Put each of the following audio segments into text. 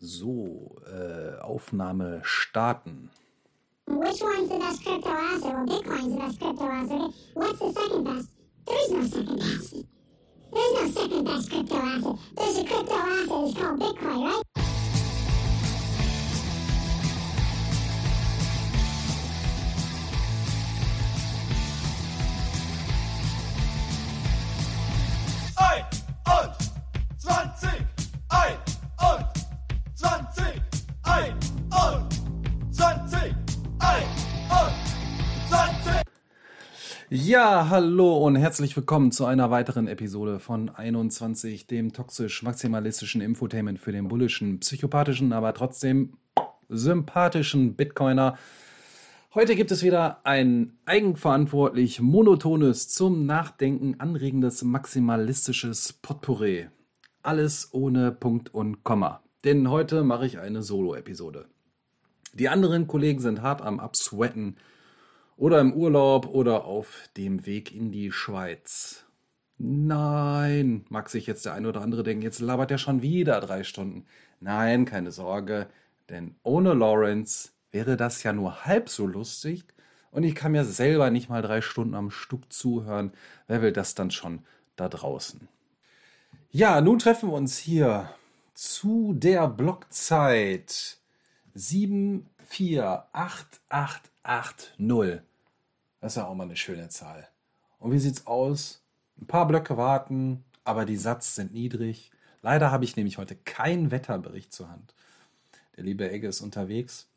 So, äh, Aufnahme starten. Which one's the best crypto asset? Well, Bitcoin's the best crypto asset. What's the second best? There's no second best. There's no second best crypto asset. There's a crypto asset. It's called Bitcoin, right? Ja, hallo und herzlich willkommen zu einer weiteren Episode von 21, dem toxisch-maximalistischen Infotainment für den bullischen, psychopathischen, aber trotzdem sympathischen Bitcoiner. Heute gibt es wieder ein eigenverantwortlich monotones, zum Nachdenken anregendes, maximalistisches Potpourri. Alles ohne Punkt und Komma. Denn heute mache ich eine Solo-Episode. Die anderen Kollegen sind hart am Absweaten oder im Urlaub oder auf dem Weg in die Schweiz. Nein, mag sich jetzt der eine oder andere denken, jetzt labert er schon wieder drei Stunden. Nein, keine Sorge, denn ohne Lawrence wäre das ja nur halb so lustig und ich kann mir selber nicht mal drei Stunden am Stück zuhören. Wer will das dann schon da draußen? Ja, nun treffen wir uns hier zu der Blockzeit 748880. Das ist ja auch mal eine schöne Zahl. Und wie sieht's aus? Ein paar Blöcke warten, aber die Satz sind niedrig. Leider habe ich nämlich heute keinen Wetterbericht zur Hand. Der liebe Egge ist unterwegs.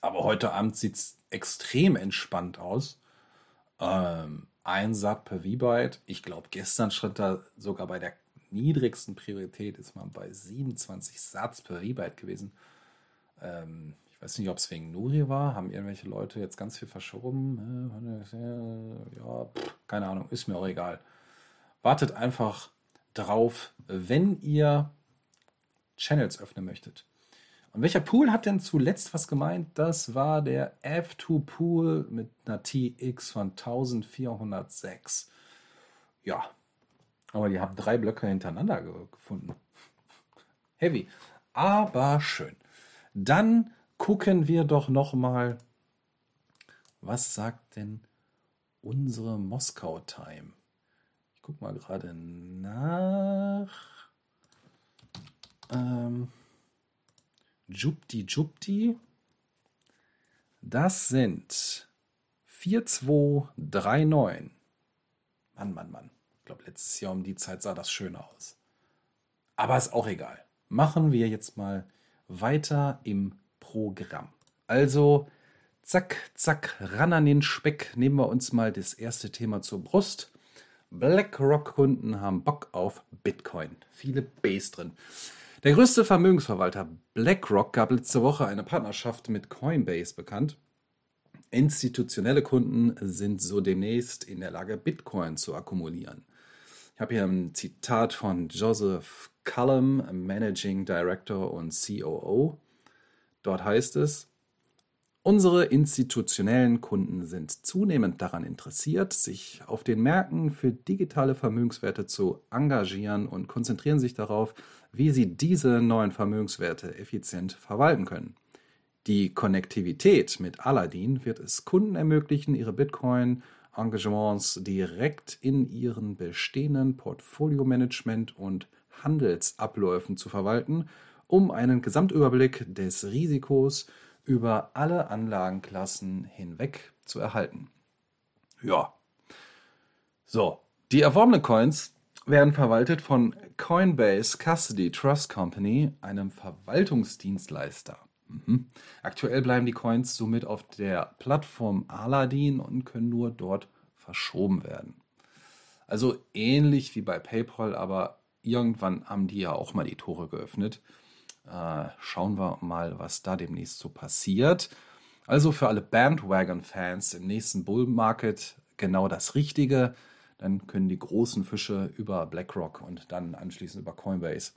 Aber heute Abend sieht's extrem entspannt aus. Ähm, ein Sat per V-Byte. Ich glaube, gestern stand da sogar bei der niedrigsten Priorität ist man bei 27 Satz per V-Byte gewesen. Ähm, weiß nicht, ob es wegen Nuri war. Haben irgendwelche Leute jetzt ganz viel verschoben? Äh, Ja, keine Ahnung, ist mir auch egal. Wartet einfach drauf, wenn ihr Channels öffnen möchtet. Und welcher Pool hat denn zuletzt was gemeint? Das war der F2 Pool mit einer TX von 1406. Ja, aber die haben drei Blöcke hintereinander ge- gefunden. Heavy, aber schön. Dann gucken wir doch noch mal, was sagt denn unsere Moskau Time? Ich guck mal gerade nach. Ähm, Jupti Jupti. Das sind 4239. Mann, Mann, Mann. Ich glaube, letztes Jahr um die Zeit sah das schön aus. Aber ist auch egal. Machen wir jetzt mal weiter im Programm. Also, zack, zack, ran an den Speck. Nehmen wir uns mal das erste Thema zur Brust. BlackRock-Kunden haben Bock auf Bitcoin. Viele Base drin. Der größte Vermögensverwalter BlackRock gab letzte Woche eine Partnerschaft mit Coinbase bekannt. Institutionelle Kunden sind so demnächst in der Lage, Bitcoin zu akkumulieren. Ich habe hier ein Zitat von Joseph Cullum, Managing Director und COO. Dort heißt es, Unsere institutionellen Kunden sind zunehmend daran interessiert, sich auf den Märkten für digitale Vermögenswerte zu engagieren und konzentrieren sich darauf, wie sie diese neuen Vermögenswerte effizient verwalten können. Die Konnektivität mit Aladdin wird es Kunden ermöglichen, ihre Bitcoin-Engagements direkt in ihren bestehenden Portfolio-Management- und Handelsabläufen zu verwalten, um einen Gesamtüberblick des Risikos über alle Anlagenklassen hinweg zu erhalten. Ja. So, die erworbenen Coins werden verwaltet von Coinbase Custody Trust Company, einem Verwaltungsdienstleister. Mhm. Aktuell bleiben die Coins somit auf der Plattform Aladdin und können nur dort verschoben werden. Also ähnlich wie bei PayPal, aber irgendwann haben die ja auch mal die Tore geöffnet. Äh, schauen wir mal, was da demnächst so passiert. Also für alle Bandwagon-Fans im nächsten Bull Market genau das Richtige. Dann können die großen Fische über BlackRock und dann anschließend über Coinbase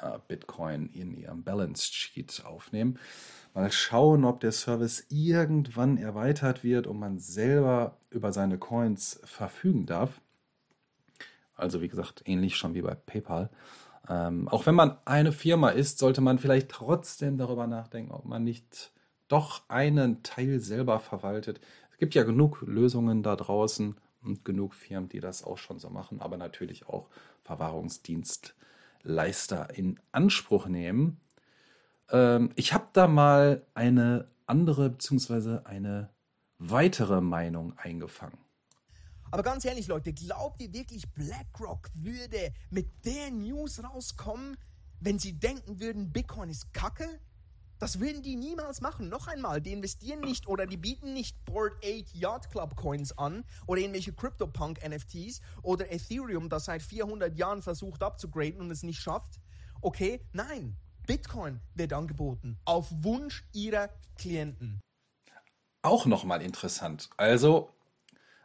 äh, Bitcoin in ihrem Balance Sheet aufnehmen. Mal schauen, ob der Service irgendwann erweitert wird und man selber über seine Coins verfügen darf. Also wie gesagt, ähnlich schon wie bei PayPal. Ähm, auch wenn man eine Firma ist, sollte man vielleicht trotzdem darüber nachdenken, ob man nicht doch einen Teil selber verwaltet. Es gibt ja genug Lösungen da draußen und genug Firmen, die das auch schon so machen, aber natürlich auch Verwahrungsdienstleister in Anspruch nehmen. Ähm, ich habe da mal eine andere bzw. eine weitere Meinung eingefangen. Aber ganz ehrlich, Leute, glaubt ihr wirklich, BlackRock würde mit der News rauskommen, wenn sie denken würden, Bitcoin ist Kacke? Das würden die niemals machen. Noch einmal, die investieren nicht oder die bieten nicht Board 8 Yacht Club Coins an oder irgendwelche CryptoPunk NFTs oder Ethereum, das seit 400 Jahren versucht abzugraden und es nicht schafft. Okay, nein. Bitcoin wird angeboten auf Wunsch ihrer Klienten. Auch nochmal interessant. Also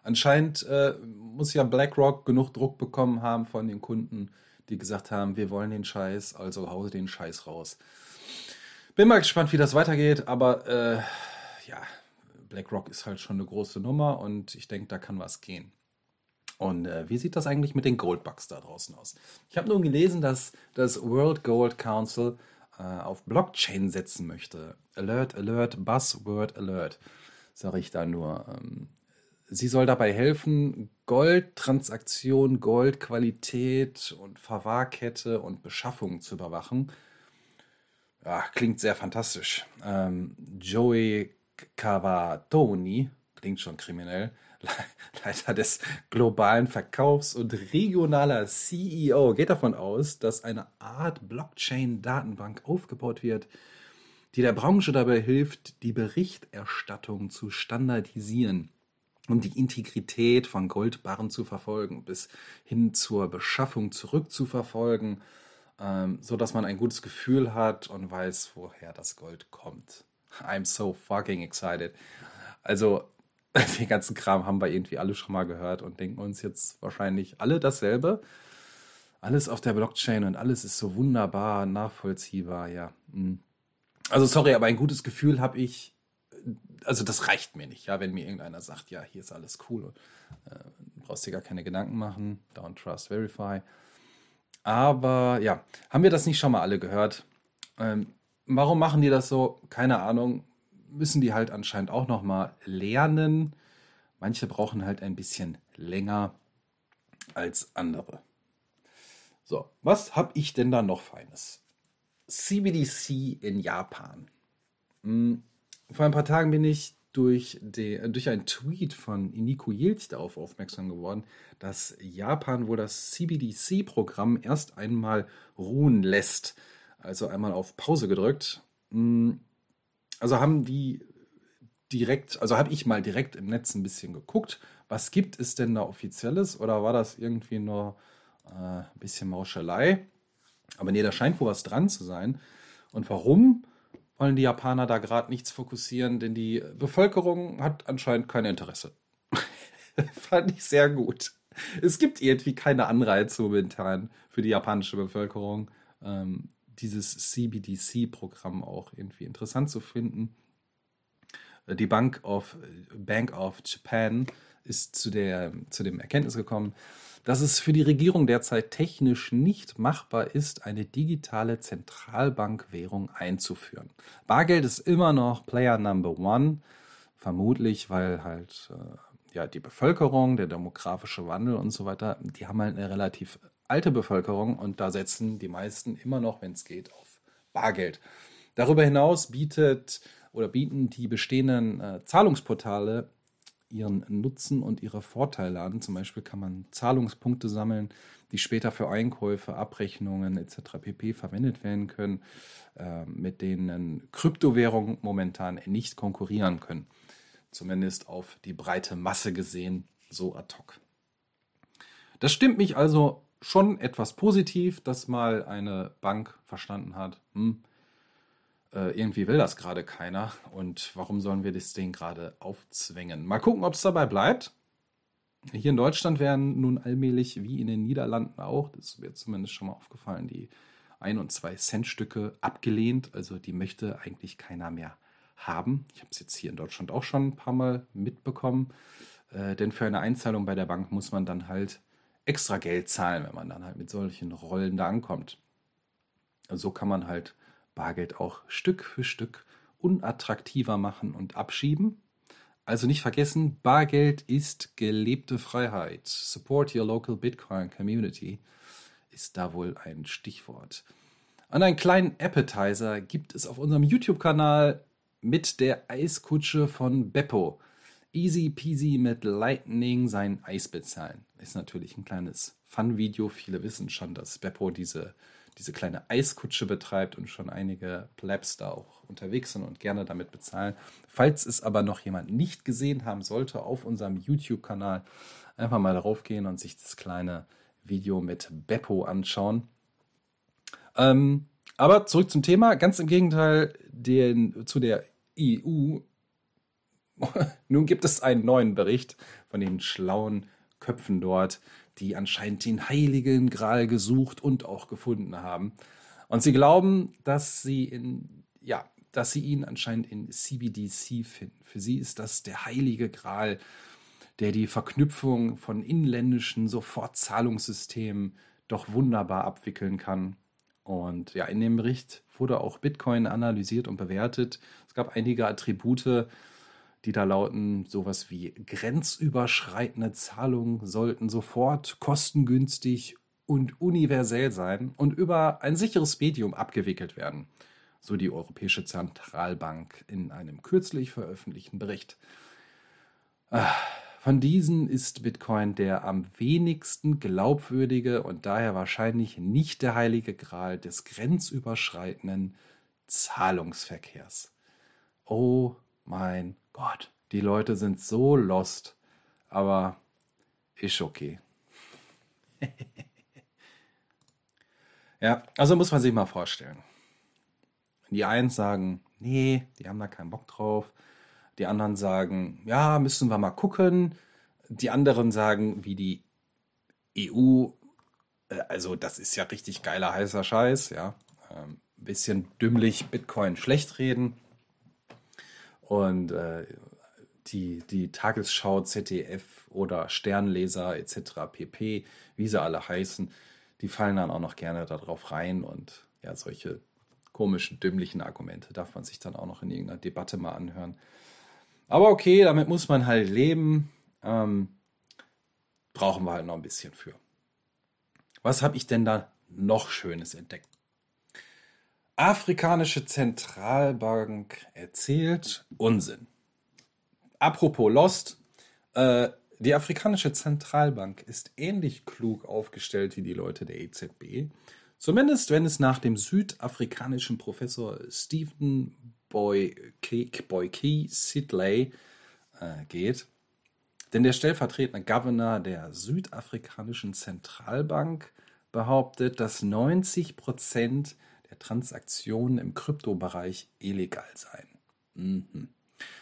anscheinend äh, muss ja BlackRock genug Druck bekommen haben von den Kunden, die gesagt haben, wir wollen den Scheiß, also hause den Scheiß raus. Bin mal gespannt, wie das weitergeht, aber äh, ja, BlackRock ist halt schon eine große Nummer und ich denke, da kann was gehen. Und äh, wie sieht das eigentlich mit den Goldbugs da draußen aus? Ich habe nun gelesen, dass das World Gold Council äh, auf Blockchain setzen möchte. Alert, Alert, Buzzword Alert, sage ich da nur. Ähm, sie soll dabei helfen, Goldtransaktionen, Goldqualität und Verwahrkette und Beschaffung zu überwachen ja, klingt sehr fantastisch. Ähm, Joey Cavatoni, klingt schon kriminell, Leiter des globalen Verkaufs und regionaler CEO, geht davon aus, dass eine Art Blockchain-Datenbank aufgebaut wird, die der Branche dabei hilft, die Berichterstattung zu standardisieren um die Integrität von Goldbarren zu verfolgen, bis hin zur Beschaffung zurückzuverfolgen ähm, so dass man ein gutes Gefühl hat und weiß, woher das Gold kommt. I'm so fucking excited. Also, den ganzen Kram haben wir irgendwie alle schon mal gehört und denken uns jetzt wahrscheinlich alle dasselbe. Alles auf der Blockchain und alles ist so wunderbar nachvollziehbar, ja. Hm. Also sorry, aber ein gutes Gefühl habe ich, also das reicht mir nicht, ja, wenn mir irgendeiner sagt, ja, hier ist alles cool äh, brauchst dir gar keine Gedanken machen, don't trust, verify. Aber ja, haben wir das nicht schon mal alle gehört? Ähm, warum machen die das so? Keine Ahnung. Müssen die halt anscheinend auch noch mal lernen. Manche brauchen halt ein bisschen länger als andere. So, was habe ich denn da noch Feines? CBDC in Japan. Hm, vor ein paar Tagen bin ich durch, de, durch einen Tweet von Iniko Jilch darauf aufmerksam geworden, dass Japan wohl das CBDC-Programm erst einmal ruhen lässt. Also einmal auf Pause gedrückt. Hm, also haben die direkt, also habe ich mal direkt im Netz ein bisschen geguckt, was gibt es denn da offizielles oder war das irgendwie nur äh, ein bisschen Mauschelei? Aber nee, da scheint wohl was dran zu sein. Und warum? Wollen die Japaner da gerade nichts fokussieren, denn die Bevölkerung hat anscheinend kein Interesse. Fand ich sehr gut. Es gibt irgendwie keine Anreize momentan für die japanische Bevölkerung, ähm, dieses CBDC-Programm auch irgendwie interessant zu finden. Äh, die Bank of, Bank of Japan ist zu, der, zu dem Erkenntnis gekommen, dass es für die Regierung derzeit technisch nicht machbar ist, eine digitale Zentralbankwährung einzuführen. Bargeld ist immer noch Player Number One, vermutlich, weil halt äh, ja die Bevölkerung, der demografische Wandel und so weiter, die haben halt eine relativ alte Bevölkerung und da setzen die meisten immer noch, wenn es geht, auf Bargeld. Darüber hinaus bietet oder bieten die bestehenden äh, Zahlungsportale ihren Nutzen und ihre Vorteile an. Zum Beispiel kann man Zahlungspunkte sammeln, die später für Einkäufe, Abrechnungen etc. pp. verwendet werden können, äh, mit denen Kryptowährungen momentan nicht konkurrieren können. Zumindest auf die breite Masse gesehen, so ad hoc. Das stimmt mich also schon etwas positiv, dass mal eine Bank verstanden hat, hm, äh, irgendwie will das gerade keiner. Und warum sollen wir das Ding gerade aufzwängen? Mal gucken, ob es dabei bleibt. Hier in Deutschland werden nun allmählich, wie in den Niederlanden auch, das ist mir zumindest schon mal aufgefallen, die 1 und 2 Cent Stücke abgelehnt. Also die möchte eigentlich keiner mehr haben. Ich habe es jetzt hier in Deutschland auch schon ein paar Mal mitbekommen. Äh, denn für eine Einzahlung bei der Bank muss man dann halt extra Geld zahlen, wenn man dann halt mit solchen Rollen da ankommt. So kann man halt Bargeld auch Stück für Stück unattraktiver machen und abschieben. Also nicht vergessen, Bargeld ist gelebte Freiheit. Support your local Bitcoin community ist da wohl ein Stichwort. Und einen kleinen Appetizer gibt es auf unserem YouTube-Kanal mit der Eiskutsche von Beppo. Easy peasy mit Lightning sein Eis bezahlen. Ist natürlich ein kleines Fun-Video. Viele wissen schon, dass Beppo diese, diese kleine Eiskutsche betreibt und schon einige Plebs da auch unterwegs sind und gerne damit bezahlen. Falls es aber noch jemand nicht gesehen haben sollte, auf unserem YouTube-Kanal einfach mal darauf gehen und sich das kleine Video mit Beppo anschauen. Ähm, aber zurück zum Thema. Ganz im Gegenteil den, zu der EU. Nun gibt es einen neuen Bericht von den schlauen Köpfen dort, die anscheinend den heiligen Gral gesucht und auch gefunden haben. Und sie glauben, dass sie in, ja, dass sie ihn anscheinend in CBDC finden. Für sie ist das der heilige Gral, der die Verknüpfung von inländischen Sofortzahlungssystemen doch wunderbar abwickeln kann. Und ja, in dem Bericht wurde auch Bitcoin analysiert und bewertet. Es gab einige Attribute, die da lauten, sowas wie grenzüberschreitende Zahlungen sollten sofort kostengünstig und universell sein und über ein sicheres Medium abgewickelt werden, so die Europäische Zentralbank in einem kürzlich veröffentlichten Bericht. Ah, von diesen ist Bitcoin der am wenigsten glaubwürdige und daher wahrscheinlich nicht der heilige Gral des grenzüberschreitenden Zahlungsverkehrs. Oh mein Gott, die Leute sind so lost, aber ist okay. ja, also muss man sich mal vorstellen. Die einen sagen, nee, die haben da keinen Bock drauf. Die anderen sagen, ja, müssen wir mal gucken. Die anderen sagen, wie die EU, äh, also das ist ja richtig geiler heißer Scheiß, ja. Ähm, bisschen dümmlich Bitcoin schlecht reden. Und äh, die, die Tagesschau, ZDF oder Sternleser etc. pp, wie sie alle heißen, die fallen dann auch noch gerne darauf rein und ja, solche komischen, dümmlichen Argumente darf man sich dann auch noch in irgendeiner Debatte mal anhören. Aber okay, damit muss man halt leben. Ähm, brauchen wir halt noch ein bisschen für. Was habe ich denn da noch Schönes entdeckt? Afrikanische Zentralbank erzählt Unsinn. Apropos Lost, äh, die Afrikanische Zentralbank ist ähnlich klug aufgestellt wie die Leute der EZB. Zumindest wenn es nach dem südafrikanischen Professor Stephen Boyke Sidley äh, geht. Denn der stellvertretende Governor der südafrikanischen Zentralbank behauptet, dass 90 Prozent der Transaktionen im Kryptobereich illegal seien. Mhm.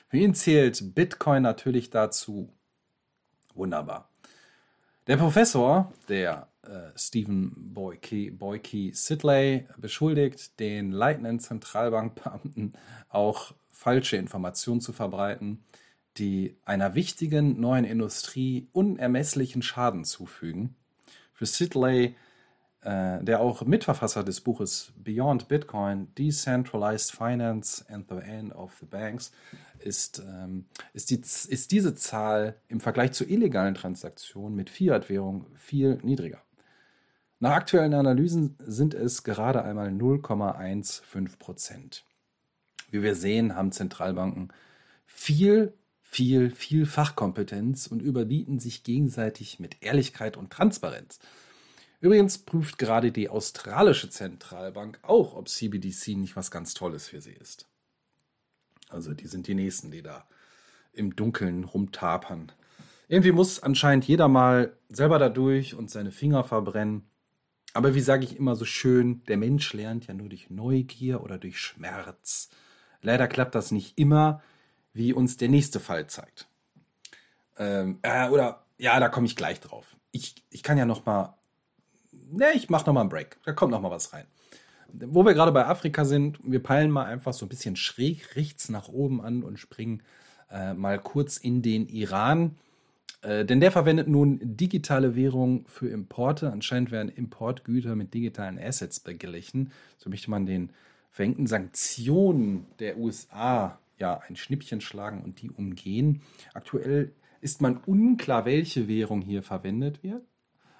Für ihn zählt Bitcoin natürlich dazu. Wunderbar. Der Professor, der äh, Stephen Boyke, Boyke Sidley, beschuldigt, den leitenden Zentralbankbeamten auch falsche Informationen zu verbreiten, die einer wichtigen neuen Industrie unermesslichen Schaden zufügen. Für Sidley, äh, der auch Mitverfasser des Buches Beyond Bitcoin, Decentralized Finance and the End of the Banks, ist, ähm, ist, die, ist diese Zahl im Vergleich zu illegalen Transaktionen mit Fiat-Währung viel niedriger. Nach aktuellen Analysen sind es gerade einmal 0,15 Prozent. Wie wir sehen, haben Zentralbanken viel, viel, viel Fachkompetenz und überbieten sich gegenseitig mit Ehrlichkeit und Transparenz. Übrigens prüft gerade die australische Zentralbank auch, ob CBDC nicht was ganz Tolles für sie ist. Also die sind die Nächsten, die da im Dunkeln rumtapern. Irgendwie muss anscheinend jeder mal selber da durch und seine Finger verbrennen. Aber wie sage ich immer so schön, der Mensch lernt ja nur durch Neugier oder durch Schmerz. Leider klappt das nicht immer, wie uns der nächste Fall zeigt. Ähm, äh, oder ja, da komme ich gleich drauf. Ich, ich kann ja noch mal, ne, ich mache noch mal einen Break. Da kommt noch mal was rein. Wo wir gerade bei Afrika sind, wir peilen mal einfach so ein bisschen schräg rechts nach oben an und springen äh, mal kurz in den Iran. Äh, denn der verwendet nun digitale Währung für Importe. Anscheinend werden Importgüter mit digitalen Assets beglichen. So möchte man den verhängten Sanktionen der USA ja ein Schnippchen schlagen und die umgehen. Aktuell ist man unklar, welche Währung hier verwendet wird.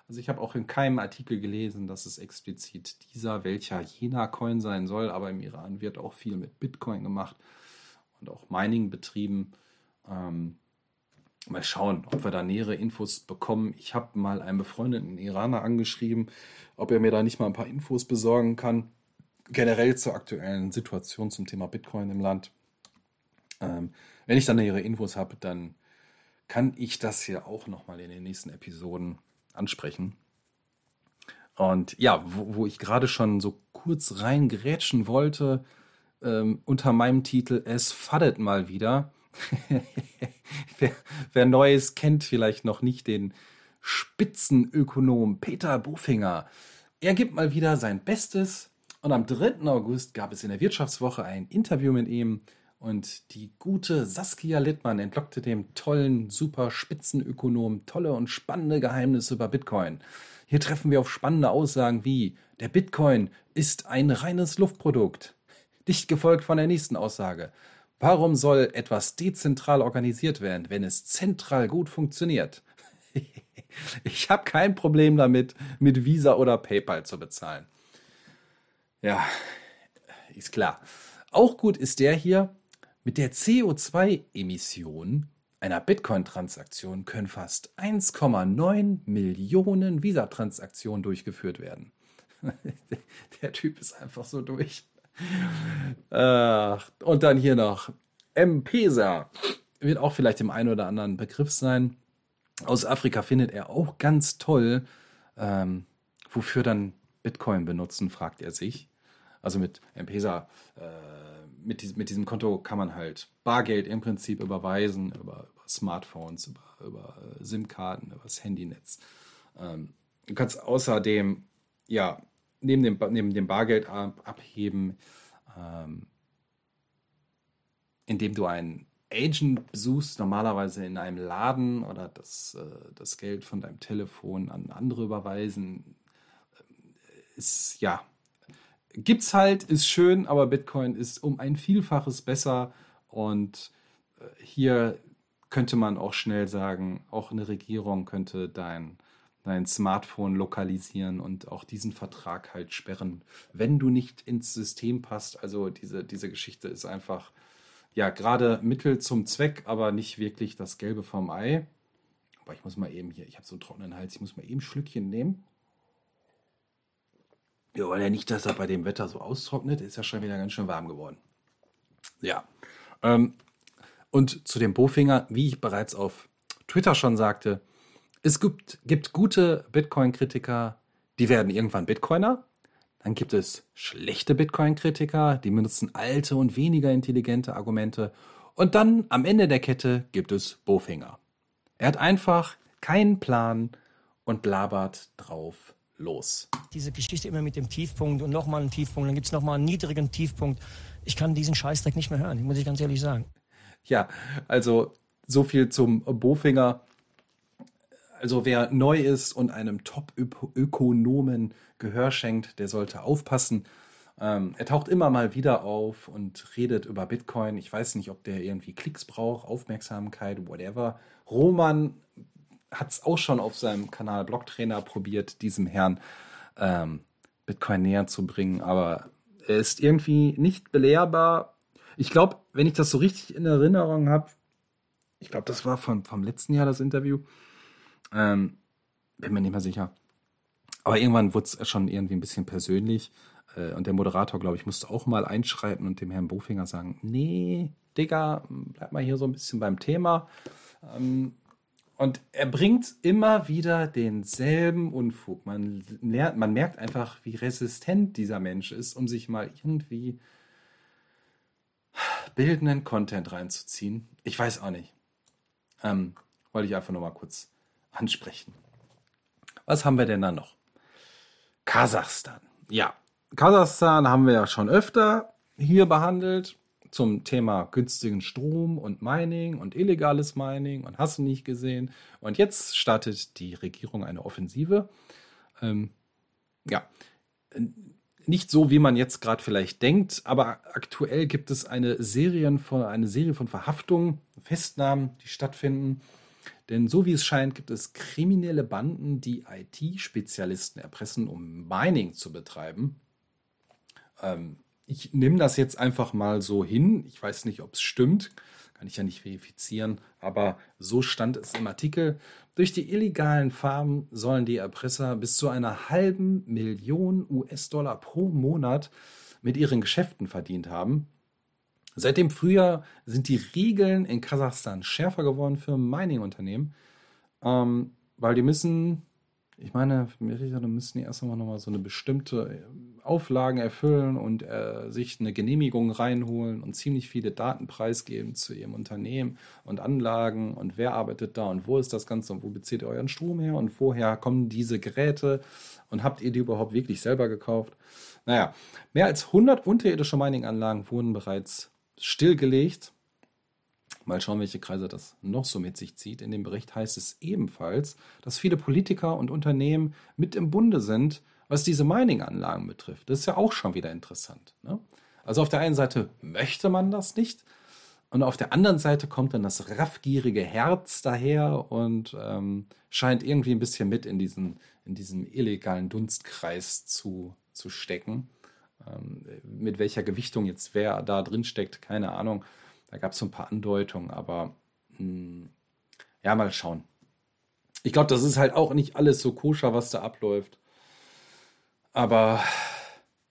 Also ich habe auch in keinem Artikel gelesen, dass es explizit dieser, welcher jener Coin sein soll, aber im Iran wird auch viel mit Bitcoin gemacht und auch Mining betrieben. Ähm, mal schauen, ob wir da nähere Infos bekommen. Ich habe mal einen befreundeten Iraner angeschrieben, ob er mir da nicht mal ein paar Infos besorgen kann. Generell zur aktuellen Situation zum Thema Bitcoin im Land. Ähm, wenn ich dann nähere Infos habe, dann kann ich das hier auch nochmal in den nächsten Episoden ansprechen. Und ja, wo, wo ich gerade schon so kurz reingrätschen wollte, ähm, unter meinem Titel Es faddet mal wieder. wer, wer Neues kennt, vielleicht noch nicht den Spitzenökonom Peter Bofinger. Er gibt mal wieder sein Bestes und am 3. August gab es in der Wirtschaftswoche ein Interview mit ihm und die gute Saskia Littmann entlockte dem tollen, super Spitzenökonom tolle und spannende Geheimnisse über Bitcoin. Hier treffen wir auf spannende Aussagen wie der Bitcoin ist ein reines Luftprodukt. Dicht gefolgt von der nächsten Aussage. Warum soll etwas dezentral organisiert werden, wenn es zentral gut funktioniert? ich habe kein Problem damit, mit Visa oder PayPal zu bezahlen. Ja, ist klar. Auch gut ist der hier, mit der CO2-Emission einer Bitcoin-Transaktion können fast 1,9 Millionen Visa-Transaktionen durchgeführt werden. der Typ ist einfach so durch. Und dann hier noch M-Pesa. Wird auch vielleicht dem einen oder anderen Begriff sein. Aus Afrika findet er auch ganz toll. Ähm, wofür dann Bitcoin benutzen, fragt er sich. Also mit M-Pesa, äh, mit, diesem, mit diesem Konto kann man halt Bargeld im Prinzip überweisen, über, über Smartphones, über, über äh, SIM-Karten, über das Handynetz. Ähm, du kannst außerdem, ja, neben dem, neben dem Bargeld ab, abheben, ähm, indem du einen Agent besuchst, normalerweise in einem Laden oder das, äh, das Geld von deinem Telefon an andere überweisen, äh, ist ja, gibt's halt, ist schön, aber Bitcoin ist um ein Vielfaches besser und äh, hier könnte man auch schnell sagen, auch eine Regierung könnte dein dein Smartphone lokalisieren und auch diesen Vertrag halt sperren, wenn du nicht ins System passt. Also diese, diese Geschichte ist einfach, ja, gerade Mittel zum Zweck, aber nicht wirklich das Gelbe vom Ei. Aber ich muss mal eben hier, ich habe so einen trockenen Hals, ich muss mal eben ein Schlückchen nehmen. Wir wollen ja nicht, dass er bei dem Wetter so austrocknet, ist ja schon wieder ganz schön warm geworden. Ja. Ähm, und zu dem Bofinger, wie ich bereits auf Twitter schon sagte, es gibt, gibt gute Bitcoin-Kritiker, die werden irgendwann Bitcoiner. Dann gibt es schlechte Bitcoin-Kritiker, die benutzen alte und weniger intelligente Argumente. Und dann am Ende der Kette gibt es Bofinger. Er hat einfach keinen Plan und blabert drauf los. Diese Geschichte immer mit dem Tiefpunkt und nochmal einen Tiefpunkt, dann gibt es nochmal einen niedrigen Tiefpunkt. Ich kann diesen Scheißdreck nicht mehr hören, muss ich ganz ehrlich sagen. Ja, also so viel zum Bofinger. Also wer neu ist und einem Top-Ökonomen Gehör schenkt, der sollte aufpassen. Ähm, er taucht immer mal wieder auf und redet über Bitcoin. Ich weiß nicht, ob der irgendwie Klicks braucht, Aufmerksamkeit, whatever. Roman hat es auch schon auf seinem Kanal Blocktrainer probiert, diesem Herrn ähm, Bitcoin näher zu bringen, aber er ist irgendwie nicht belehrbar. Ich glaube, wenn ich das so richtig in Erinnerung habe, ich glaube, das war von, vom letzten Jahr das Interview, ähm, bin mir nicht mehr sicher. Aber irgendwann wurde es schon irgendwie ein bisschen persönlich. Äh, und der Moderator, glaube ich, musste auch mal einschreiten und dem Herrn Bofinger sagen: Nee, Digga, bleib mal hier so ein bisschen beim Thema. Ähm, und er bringt immer wieder denselben Unfug. Man, lernt, man merkt einfach, wie resistent dieser Mensch ist, um sich mal irgendwie bildenden Content reinzuziehen. Ich weiß auch nicht. Ähm, wollte ich einfach nur mal kurz ansprechen. Was haben wir denn da noch? Kasachstan. Ja, Kasachstan haben wir ja schon öfter hier behandelt. Zum Thema günstigen Strom und Mining und illegales Mining und hast du nicht gesehen. Und jetzt startet die Regierung eine Offensive. Ähm, ja, nicht so, wie man jetzt gerade vielleicht denkt, aber aktuell gibt es eine, Serien von, eine Serie von Verhaftungen, Festnahmen, die stattfinden. Denn so wie es scheint, gibt es kriminelle Banden, die IT-Spezialisten erpressen, um Mining zu betreiben. Ähm, ich nehme das jetzt einfach mal so hin. Ich weiß nicht, ob es stimmt. Kann ich ja nicht verifizieren. Aber so stand es im Artikel. Durch die illegalen Farmen sollen die Erpresser bis zu einer halben Million US-Dollar pro Monat mit ihren Geschäften verdient haben. Seit dem Frühjahr sind die Regeln in Kasachstan schärfer geworden für Mining-Unternehmen, ähm, weil die müssen ich meine, müssen die erst einmal nochmal so eine bestimmte äh, Auflagen erfüllen und äh, sich eine Genehmigung reinholen und ziemlich viele Daten preisgeben zu ihrem Unternehmen und Anlagen und wer arbeitet da und wo ist das Ganze und wo bezieht ihr euren Strom her und woher kommen diese Geräte und habt ihr die überhaupt wirklich selber gekauft? Naja, mehr als 100 unterirdische Mining-Anlagen wurden bereits stillgelegt Mal schauen, welche Kreise das noch so mit sich zieht. In dem Bericht heißt es ebenfalls, dass viele Politiker und Unternehmen mit im Bunde sind, was diese Mining-Anlagen betrifft. Das ist ja auch schon wieder interessant. Ne? Also auf der einen Seite möchte man das nicht und auf der anderen Seite kommt dann das raffgierige Herz daher und ähm, scheint irgendwie ein bisschen mit in diesen, in diesen illegalen Dunstkreis zu, zu stecken. Ähm, mit welcher Gewichtung jetzt wer da drin steckt, keine Ahnung. Da gab es so ein paar Andeutungen, aber mh, hm, ja, mal schauen. Ich glaube, das ist halt auch nicht alles so koscher, was da abläuft. Aber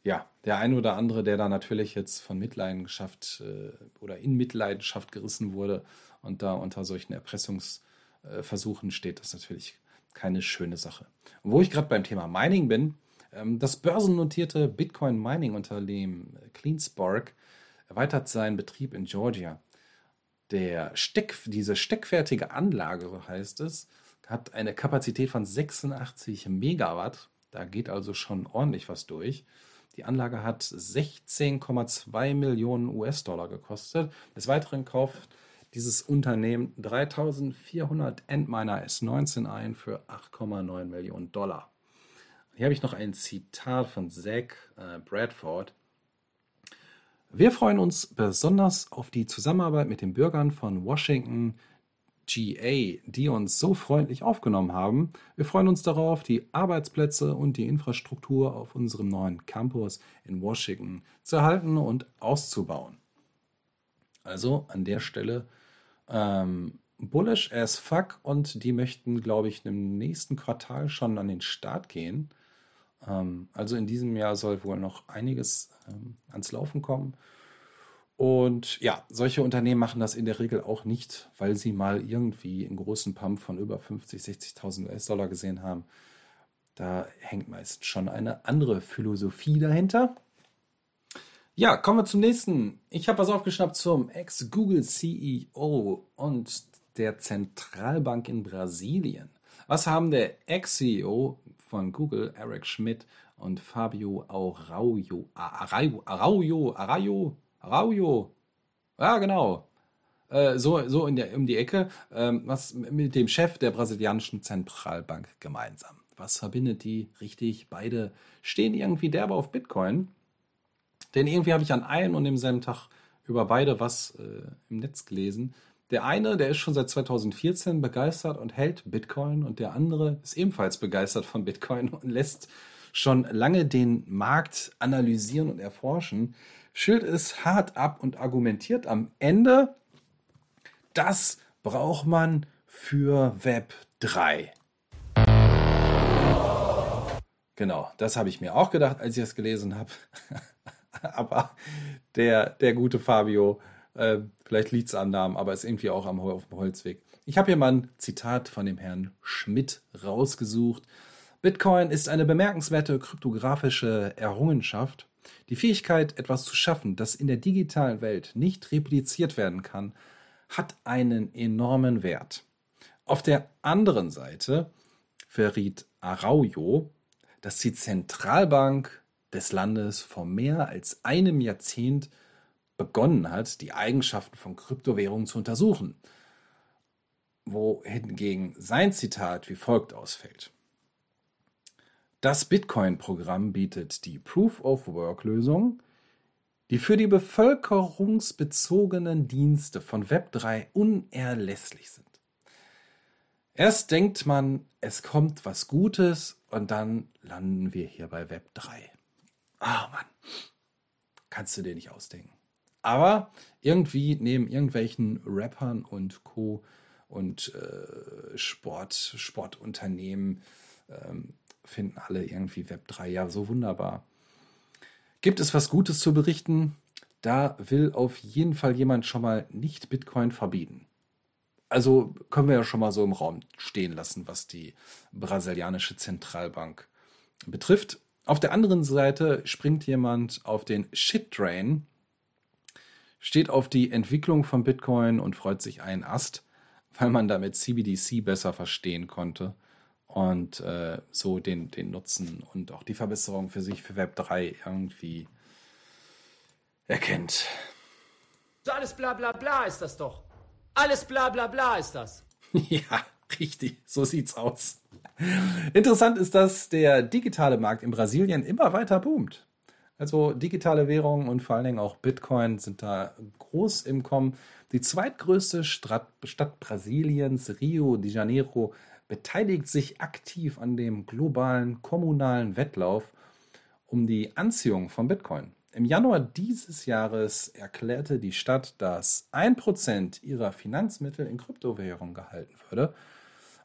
ja, der ein oder andere, der da natürlich jetzt von Mitleidenschaft äh, oder in Mitleidenschaft gerissen wurde und da unter solchen Erpressungsversuchen steht, das ist natürlich keine schöne Sache. Und wo ich gerade beim Thema Mining bin, ähm, das börsennotierte Bitcoin-Mining-Unternehmen CleanSpark erweitert seinen Betrieb in Georgia. Der Steck, diese steckfertige Anlage, heißt es, hat eine Kapazität von 86 Megawatt. Da geht also schon ordentlich was durch. Die Anlage hat 16,2 Millionen US-Dollar gekostet. Des Weiteren kauft dieses Unternehmen 3400 Endminer S19 ein für 8,9 Millionen Dollar. Hier habe ich noch ein Zitat von Zach äh, Bradford. Wir freuen uns besonders auf die Zusammenarbeit mit den Bürgern von Washington GA, die uns so freundlich aufgenommen haben. Wir freuen uns darauf, die Arbeitsplätze und die Infrastruktur auf unserem neuen Campus in Washington zu erhalten und auszubauen. Also an der Stelle ähm, bullish as fuck und die möchten, glaube ich, im nächsten Quartal schon an den Start gehen. Ähm, also in diesem Jahr soll wohl noch einiges ähm, ans Laufen kommen. Und ja, solche Unternehmen machen das in der Regel auch nicht, weil sie mal irgendwie einen großen Pump von über 50, 60.000 US-Dollar gesehen haben. Da hängt meist schon eine andere Philosophie dahinter. Ja, kommen wir zum nächsten. Ich habe was aufgeschnappt zum Ex-Google-CEO und der Zentralbank in Brasilien. Was haben der Ex-CEO von Google, Eric Schmidt und Fabio Araujo, Araujo, Araujo, Araujo, Araujo, ja genau, äh, so, so in der, um die Ecke, ähm, was mit dem Chef der brasilianischen Zentralbank gemeinsam. Was verbindet die? Richtig, beide stehen irgendwie derbe auf Bitcoin. Denn irgendwie habe ich an einem und demselben Tag über beide was äh, im Netz gelesen. Der eine, der ist schon seit 2014 begeistert und hält Bitcoin und der andere ist ebenfalls begeistert von Bitcoin und lässt schon lange den Markt analysieren und erforschen. Schild es hart ab und argumentiert am Ende, das braucht man für Web 3. Genau, das habe ich mir auch gedacht, als ich das gelesen habe. Aber der, der gute Fabio äh, vielleicht liegt es an Namen, aber ist irgendwie auch am, auf dem Holzweg. Ich habe hier mal ein Zitat von dem Herrn Schmidt rausgesucht. Bitcoin ist eine bemerkenswerte kryptografische Errungenschaft. Die Fähigkeit, etwas zu schaffen, das in der digitalen Welt nicht repliziert werden kann, hat einen enormen Wert. Auf der anderen Seite verriet Araujo, dass die Zentralbank des Landes vor mehr als einem Jahrzehnt begonnen hat, die Eigenschaften von Kryptowährungen zu untersuchen. Wohingegen sein Zitat wie folgt ausfällt. Das Bitcoin-Programm bietet die Proof-of-Work-Lösung, die für die bevölkerungsbezogenen Dienste von Web3 unerlässlich sind. Erst denkt man, es kommt was Gutes und dann landen wir hier bei Web3. Ah, Mann. Kannst du dir nicht ausdenken. Aber irgendwie neben irgendwelchen Rappern und Co. und äh, Sport, Sportunternehmen ähm, finden alle irgendwie Web3 ja so wunderbar. Gibt es was Gutes zu berichten? Da will auf jeden Fall jemand schon mal nicht Bitcoin verbieten. Also können wir ja schon mal so im Raum stehen lassen, was die brasilianische Zentralbank betrifft. Auf der anderen Seite springt jemand auf den Shit-Train, steht auf die Entwicklung von Bitcoin und freut sich einen Ast, weil man damit CBDC besser verstehen konnte und äh, so den, den Nutzen und auch die Verbesserung für sich für Web 3 irgendwie erkennt. Alles bla bla bla ist das doch. Alles bla bla bla ist das. ja, richtig, so sieht's aus. Interessant ist, dass der digitale Markt in Brasilien immer weiter boomt. Also digitale Währungen und vor allen Dingen auch Bitcoin sind da groß im Kommen. Die zweitgrößte Stadt, Stadt Brasiliens, Rio de Janeiro, beteiligt sich aktiv an dem globalen kommunalen Wettlauf um die Anziehung von Bitcoin. Im Januar dieses Jahres erklärte die Stadt, dass 1% ihrer Finanzmittel in Kryptowährung gehalten würde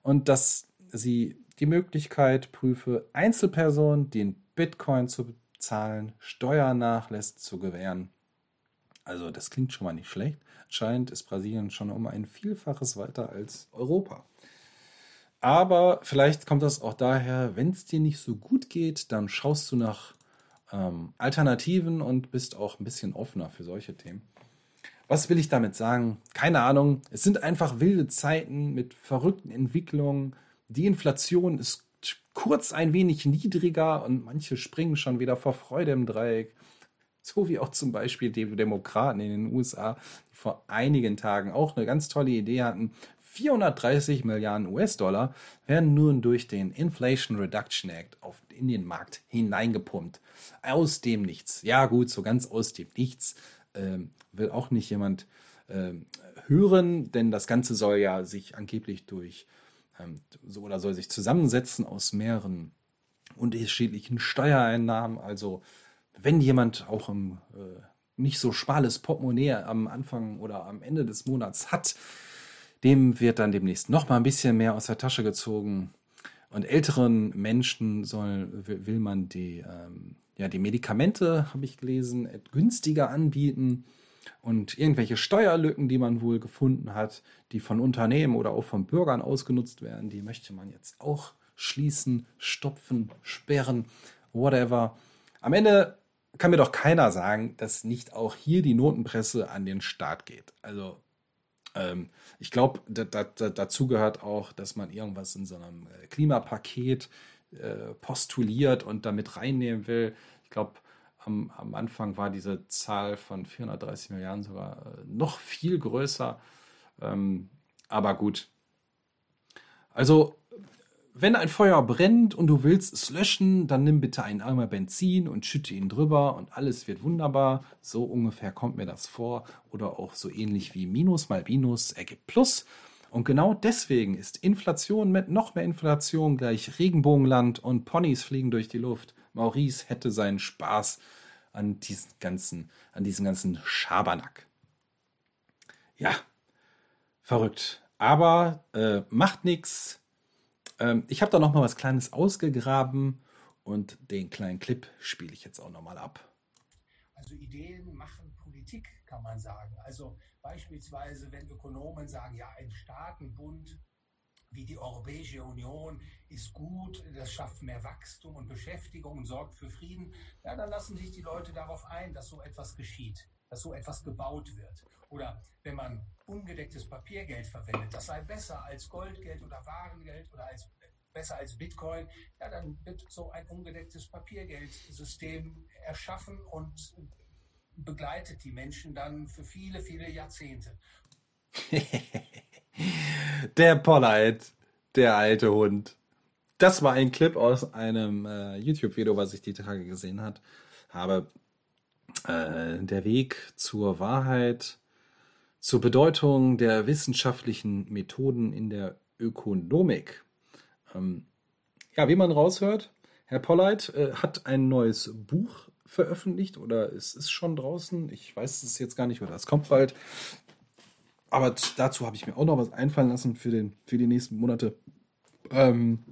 und dass sie die Möglichkeit prüfe, Einzelpersonen, die in Bitcoin zu bezahlen, Steuernachlässe zu gewähren. Also das klingt schon mal nicht schlecht. Anscheinend ist Brasilien schon um ein Vielfaches weiter als Europa. Aber vielleicht kommt das auch daher, wenn es dir nicht so gut geht, dann schaust du nach ähm, Alternativen und bist auch ein bisschen offener für solche Themen. Was will ich damit sagen? Keine Ahnung. Es sind einfach wilde Zeiten mit verrückten Entwicklungen. Die Inflation ist kurz ein wenig niedriger und manche springen schon wieder vor Freude im Dreieck. So wie auch zum Beispiel die Demokraten in den USA, die vor einigen Tagen auch eine ganz tolle Idee hatten, 430 Milliarden US-Dollar werden nun durch den Inflation Reduction Act auf, in den Markt hineingepumpt. Aus dem Nichts. Ja gut, so ganz aus dem Nichts ähm, will auch nicht jemand ähm, hören, denn das Ganze soll ja sich angeblich durch ähm, so oder soll sich zusammensetzen aus mehreren unterschiedlichen Steuereinnahmen. Also wenn jemand auch im äh, nicht so schmales Portemonnaie am Anfang oder am Ende des Monats hat, dem wird dann demnächst noch mal ein bisschen mehr aus der Tasche gezogen. Und älteren Menschen soll, will man die, ähm, ja, die Medikamente, habe ich gelesen, günstiger anbieten. Und irgendwelche Steuerlücken, die man wohl gefunden hat, die von Unternehmen oder auch von Bürgern ausgenutzt werden, die möchte man jetzt auch schließen, stopfen, sperren, whatever. Am Ende kann mir doch keiner sagen, dass nicht auch hier die Notenpresse an den Start geht. Also ähm, ich glaube, da, da, dazu gehört auch, dass man irgendwas in so einem äh, Klimapaket äh, postuliert und damit reinnehmen will. Ich glaube, am, am, Anfang war diese Zahl von 430 Milliarden sogar äh, noch viel größer. Ähm, aber gut. Also wenn ein Feuer brennt und du willst es löschen, dann nimm bitte einen Eimer Benzin und schütte ihn drüber und alles wird wunderbar. So ungefähr kommt mir das vor. Oder auch so ähnlich wie Minus mal Minus ergibt Plus. Und genau deswegen ist Inflation mit noch mehr Inflation gleich Regenbogenland und Ponys fliegen durch die Luft. Maurice hätte seinen Spaß an diesen ganzen, an diesem ganzen Schabernack. Ja, verrückt. Aber äh, macht nichts ähm, ich habe da noch mal was Kleines ausgegraben und den kleinen Clip spiele ich jetzt auch noch mal ab. Also Ideen machen Politik, kann man sagen. Also beispielsweise, wenn Ökonomen sagen, ja, ein Staatenbund wie die Europäische Union ist gut, das schafft mehr Wachstum und Beschäftigung und sorgt für Frieden, ja, dann lassen sich die Leute darauf ein, dass so etwas geschieht, dass so etwas gebaut wird. Oder wenn man ungedecktes Papiergeld verwendet, das sei besser als Goldgeld oder Warengeld oder als besser als Bitcoin, ja, dann wird so ein ungedecktes Papiergeldsystem erschaffen und begleitet die Menschen dann für viele, viele Jahrzehnte. Der Polite, der alte Hund. Das war ein Clip aus einem äh, YouTube-Video, was ich die Tage gesehen hat, habe. Äh, der Weg zur Wahrheit, zur Bedeutung der wissenschaftlichen Methoden in der Ökonomik. Ähm, ja, wie man raushört, Herr Polleit äh, hat ein neues Buch veröffentlicht oder es ist schon draußen. Ich weiß es jetzt gar nicht oder es kommt bald. Aber dazu habe ich mir auch noch was einfallen lassen für, den, für die nächsten Monate. Ähm,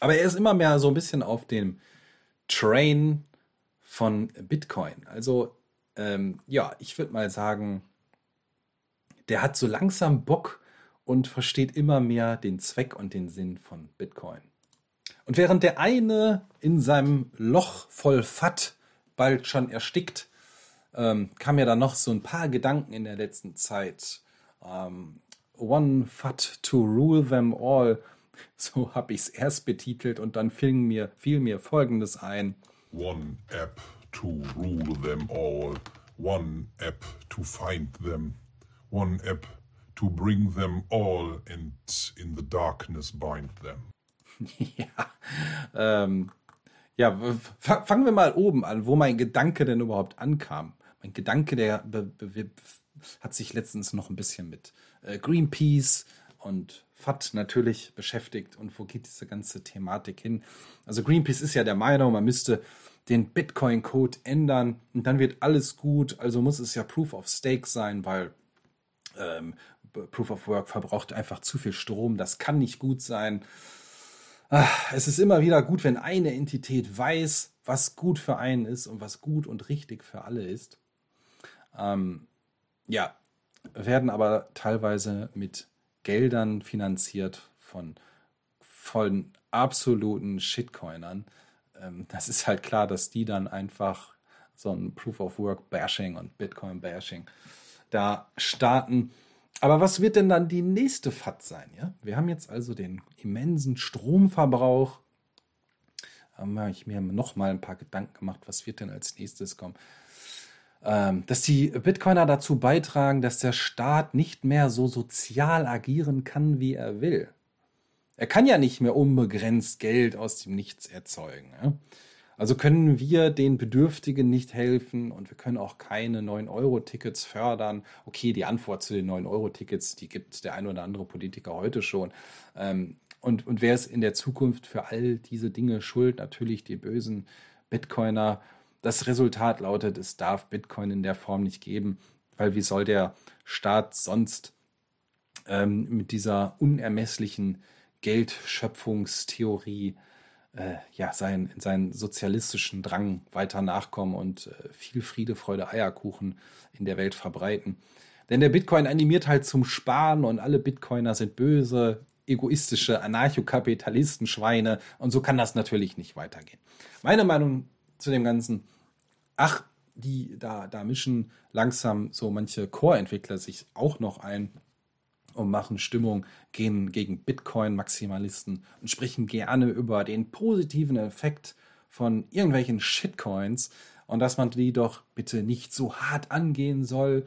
aber er ist immer mehr so ein bisschen auf dem Train von Bitcoin. Also, ähm, ja, ich würde mal sagen, der hat so langsam Bock und versteht immer mehr den Zweck und den Sinn von Bitcoin. Und während der eine in seinem Loch voll Fett bald schon erstickt, ähm, kam ja dann noch so ein paar Gedanken in der letzten Zeit. Ähm, One Fat to rule them all. So habe ich es erst betitelt und dann fiel mir, fiel mir Folgendes ein. One app to rule them all. One app to find them. One app to bring them all and in the darkness bind them. ja, ähm, ja, fangen wir mal oben an, wo mein Gedanke denn überhaupt ankam. Mein Gedanke, der be, be, hat sich letztens noch ein bisschen mit äh, Greenpeace und FAT natürlich beschäftigt und wo geht diese ganze Thematik hin. Also Greenpeace ist ja der Meinung, man müsste den Bitcoin-Code ändern und dann wird alles gut. Also muss es ja Proof of Stake sein, weil ähm, Proof of Work verbraucht einfach zu viel Strom. Das kann nicht gut sein. Ah, Es ist immer wieder gut, wenn eine Entität weiß, was gut für einen ist und was gut und richtig für alle ist. Ähm, ja, werden aber teilweise mit Geldern finanziert von, von absoluten Shitcoinern. Ähm, das ist halt klar, dass die dann einfach so ein Proof of Work Bashing und Bitcoin Bashing da starten. Aber was wird denn dann die nächste FAT sein? Ja? Wir haben jetzt also den immensen Stromverbrauch. Da habe ich mir noch mal ein paar Gedanken gemacht, was wird denn als nächstes kommen? Ähm, dass die Bitcoiner dazu beitragen, dass der Staat nicht mehr so sozial agieren kann, wie er will. Er kann ja nicht mehr unbegrenzt Geld aus dem Nichts erzeugen. Ja? Also können wir den Bedürftigen nicht helfen und wir können auch keine 9-Euro-Tickets fördern. Okay, die Antwort zu den 9-Euro-Tickets, die gibt der ein oder andere Politiker heute schon. Ähm, und, und wer ist in der Zukunft für all diese Dinge schuld? Natürlich die bösen Bitcoiner. Das Resultat lautet, es darf Bitcoin in der Form nicht geben, weil wie soll der Staat sonst ähm, mit dieser unermesslichen Geldschöpfungstheorie äh, ja, sein, seinen sozialistischen Drang weiter nachkommen und äh, viel Friede, Freude, Eierkuchen in der Welt verbreiten. Denn der Bitcoin animiert halt zum Sparen und alle Bitcoiner sind böse, egoistische Anarchokapitalisten, Schweine und so kann das natürlich nicht weitergehen. Meine Meinung zu dem Ganzen, ach, die, da, da mischen langsam so manche Core-Entwickler sich auch noch ein und machen Stimmung gehen gegen Bitcoin-Maximalisten und sprechen gerne über den positiven Effekt von irgendwelchen Shitcoins und dass man die doch bitte nicht so hart angehen soll,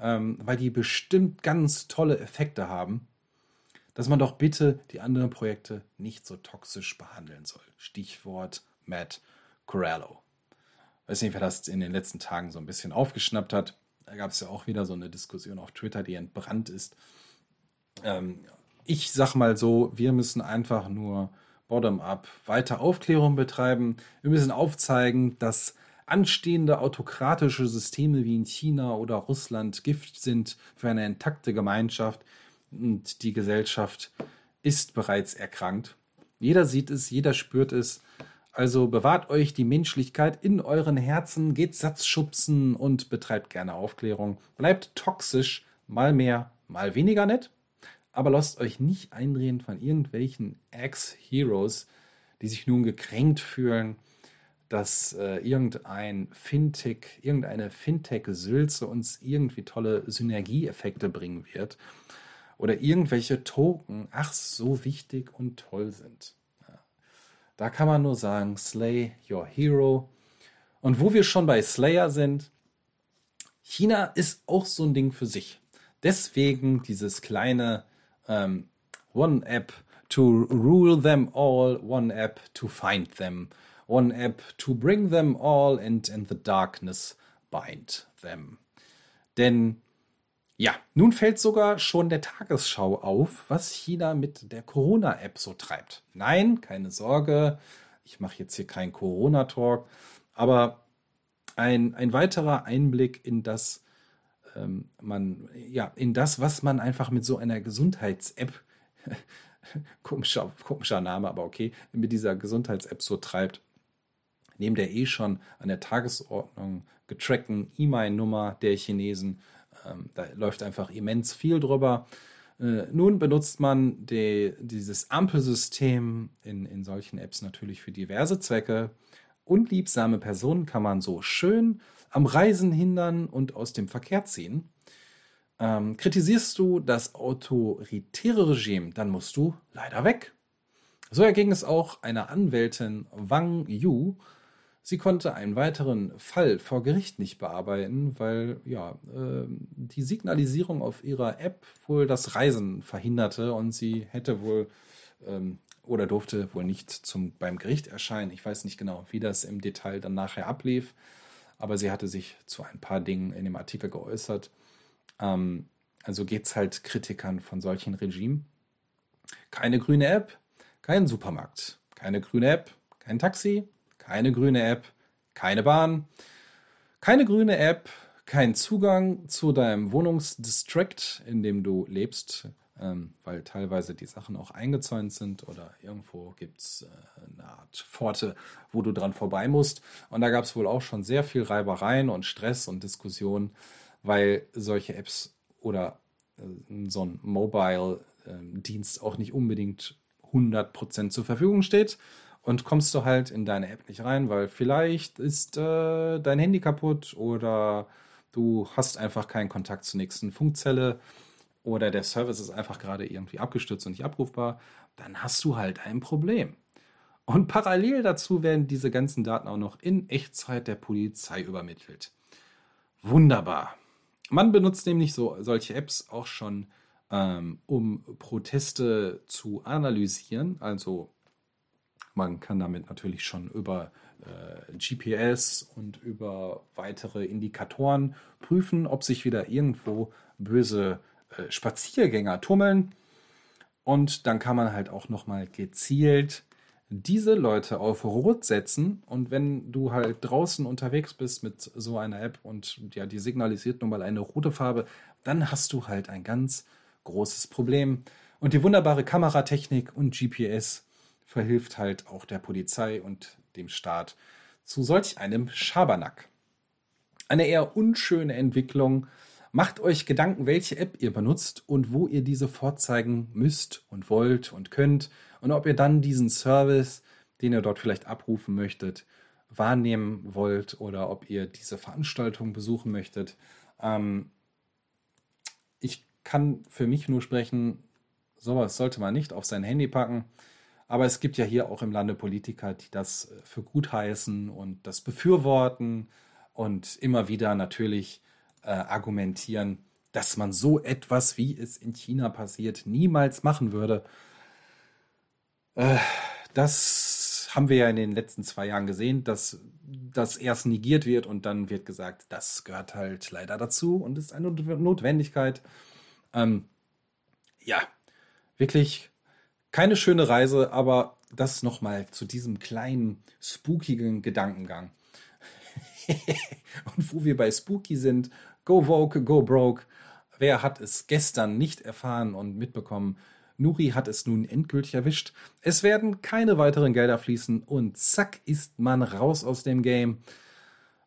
ähm, weil die bestimmt ganz tolle Effekte haben, dass man doch bitte die anderen Projekte nicht so toxisch behandeln soll. Stichwort Matt Corallo. Weiß nicht, wer das in den letzten Tagen so ein bisschen aufgeschnappt hat. Da gab es ja auch wieder so eine Diskussion auf Twitter, die entbrannt ist ähm, ich sag mal so, wir müssen einfach nur bottom-up weiter Aufklärung betreiben. Wir müssen aufzeigen, dass anstehende autokratische Systeme wie in China oder Russland Gift sind für eine intakte Gemeinschaft und die Gesellschaft ist bereits erkrankt. Jeder sieht es, jeder spürt es. Also bewahrt euch die Menschlichkeit in euren Herzen, geht Satzschubsen und betreibt gerne Aufklärung. Bleibt toxisch, mal mehr, mal weniger nett aber lasst euch nicht eindrehen von irgendwelchen Ex-Heroes, die sich nun gekränkt fühlen, dass äh, irgendein Fintech, irgendeine Fintech-Sülze uns irgendwie tolle Synergieeffekte bringen wird oder irgendwelche Token, ach so wichtig und toll sind. Da kann man nur sagen, slay your hero. Und wo wir schon bei Slayer sind, China ist auch so ein Ding für sich. Deswegen dieses kleine ähm, One App to rule them all, one app to find them, one app to bring them all and in the darkness bind them. Denn ja, nun fällt sogar schon der Tagesschau auf, was China mit der Corona-App so treibt. Nein, keine Sorge, ich mache jetzt hier keinen Corona-Talk, aber ein, ein weiterer Einblick in das, ähm, man, ja, in das, was man einfach mit so einer Gesundheits-App, komischer, komischer Name, aber okay, mit dieser Gesundheits-App so treibt. Neben der eh schon an der Tagesordnung getrackten E-Mail-Nummer der Chinesen, ähm, da läuft einfach immens viel drüber. Äh, nun benutzt man die, dieses Ampelsystem in, in solchen Apps natürlich für diverse Zwecke. Unliebsame Personen kann man so schön am Reisen hindern und aus dem Verkehr ziehen. Ähm, kritisierst du das autoritäre Regime, dann musst du leider weg. So erging es auch einer Anwältin Wang Yu. Sie konnte einen weiteren Fall vor Gericht nicht bearbeiten, weil ja äh, die Signalisierung auf ihrer App wohl das Reisen verhinderte und sie hätte wohl ähm, oder durfte wohl nicht zum, beim Gericht erscheinen. Ich weiß nicht genau, wie das im Detail dann nachher ablief, aber sie hatte sich zu ein paar Dingen in dem Artikel geäußert. Ähm, also geht es halt Kritikern von solchen Regimen. Keine grüne App, kein Supermarkt. Keine grüne App, kein Taxi. Keine grüne App, keine Bahn. Keine grüne App, kein Zugang zu deinem Wohnungsdistrikt, in dem du lebst, ähm, weil teilweise die Sachen auch eingezäunt sind oder irgendwo gibt es äh, eine Art Pforte, wo du dran vorbei musst. Und da gab es wohl auch schon sehr viel Reibereien und Stress und Diskussionen weil solche Apps oder äh, so ein Mobile-Dienst auch nicht unbedingt 100% zur Verfügung steht. Und kommst du halt in deine App nicht rein, weil vielleicht ist äh, dein Handy kaputt oder du hast einfach keinen Kontakt zur nächsten Funkzelle oder der Service ist einfach gerade irgendwie abgestürzt und nicht abrufbar, dann hast du halt ein Problem. Und parallel dazu werden diese ganzen Daten auch noch in Echtzeit der Polizei übermittelt. Wunderbar. Man benutzt nämlich so solche Apps auch schon, ähm, um Proteste zu analysieren. Also man kann damit natürlich schon über äh, GPS und über weitere Indikatoren prüfen, ob sich wieder irgendwo böse äh, Spaziergänger tummeln. Und dann kann man halt auch nochmal gezielt diese Leute auf Rot setzen und wenn du halt draußen unterwegs bist mit so einer App und ja, die signalisiert nun mal eine rote Farbe, dann hast du halt ein ganz großes Problem. Und die wunderbare Kameratechnik und GPS verhilft halt auch der Polizei und dem Staat zu solch einem Schabernack. Eine eher unschöne Entwicklung. Macht euch Gedanken, welche App ihr benutzt und wo ihr diese vorzeigen müsst und wollt und könnt und ob ihr dann diesen Service, den ihr dort vielleicht abrufen möchtet, wahrnehmen wollt oder ob ihr diese Veranstaltung besuchen möchtet. Ähm, ich kann für mich nur sprechen, sowas sollte man nicht auf sein Handy packen. Aber es gibt ja hier auch im Lande Politiker, die das für gut heißen und das befürworten und immer wieder natürlich äh, argumentieren, dass man so etwas, wie es in China passiert, niemals machen würde. Äh, das haben wir ja in den letzten zwei Jahren gesehen, dass das erst negiert wird und dann wird gesagt, das gehört halt leider dazu und ist eine Notwendigkeit. Ähm, ja, wirklich keine schöne Reise, aber das nochmal zu diesem kleinen, spookigen Gedankengang. und wo wir bei Spooky sind, go woke, go broke. Wer hat es gestern nicht erfahren und mitbekommen? Nuri hat es nun endgültig erwischt. Es werden keine weiteren Gelder fließen und zack ist man raus aus dem Game.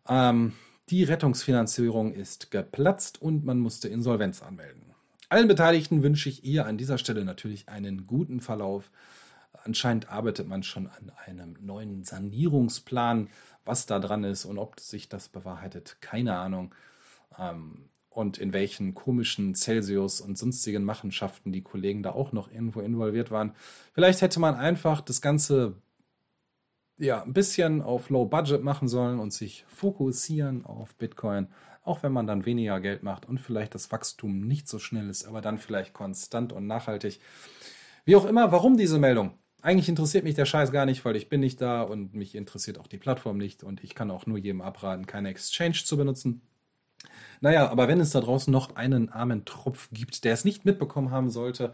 Ähm, die Rettungsfinanzierung ist geplatzt und man musste Insolvenz anmelden. Allen Beteiligten wünsche ich ihr an dieser Stelle natürlich einen guten Verlauf. Anscheinend arbeitet man schon an einem neuen Sanierungsplan. Was da dran ist und ob sich das bewahrheitet, keine Ahnung. Ähm, und in welchen komischen Celsius und sonstigen Machenschaften die Kollegen da auch noch irgendwo involviert waren. Vielleicht hätte man einfach das Ganze ja, ein bisschen auf Low Budget machen sollen und sich fokussieren auf Bitcoin, auch wenn man dann weniger Geld macht und vielleicht das Wachstum nicht so schnell ist, aber dann vielleicht konstant und nachhaltig. Wie auch immer, warum diese Meldung? Eigentlich interessiert mich der Scheiß gar nicht, weil ich bin nicht da und mich interessiert auch die Plattform nicht und ich kann auch nur jedem abraten, keine Exchange zu benutzen. Naja, aber wenn es da draußen noch einen armen Tropf gibt, der es nicht mitbekommen haben sollte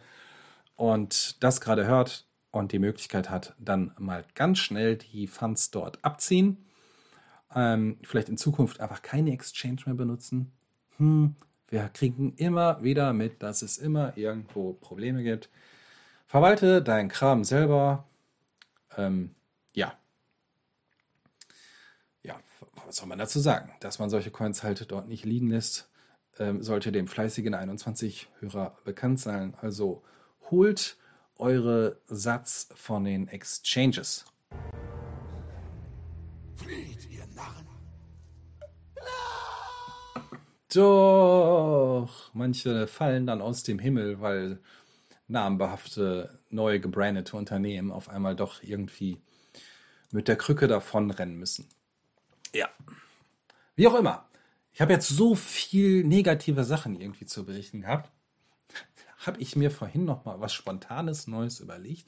und das gerade hört und die Möglichkeit hat, dann mal ganz schnell die Funds dort abziehen. Ähm, vielleicht in Zukunft einfach keine Exchange mehr benutzen. Hm, wir kriegen immer wieder mit, dass es immer irgendwo Probleme gibt. Verwalte deinen Kram selber. Ähm, ja, ja, was soll man dazu sagen? Dass man solche Coins halt dort nicht liegen lässt, ähm, sollte dem fleißigen 21-Hörer bekannt sein. Also holt eure Satz von den Exchanges. Doch, manche fallen dann aus dem Himmel, weil namenbehaftete, neu gebrandete Unternehmen auf einmal doch irgendwie mit der Krücke davonrennen müssen. Ja. Wie auch immer. Ich habe jetzt so viel negative Sachen irgendwie zu berichten gehabt. Habe ich mir vorhin noch mal was Spontanes Neues überlegt.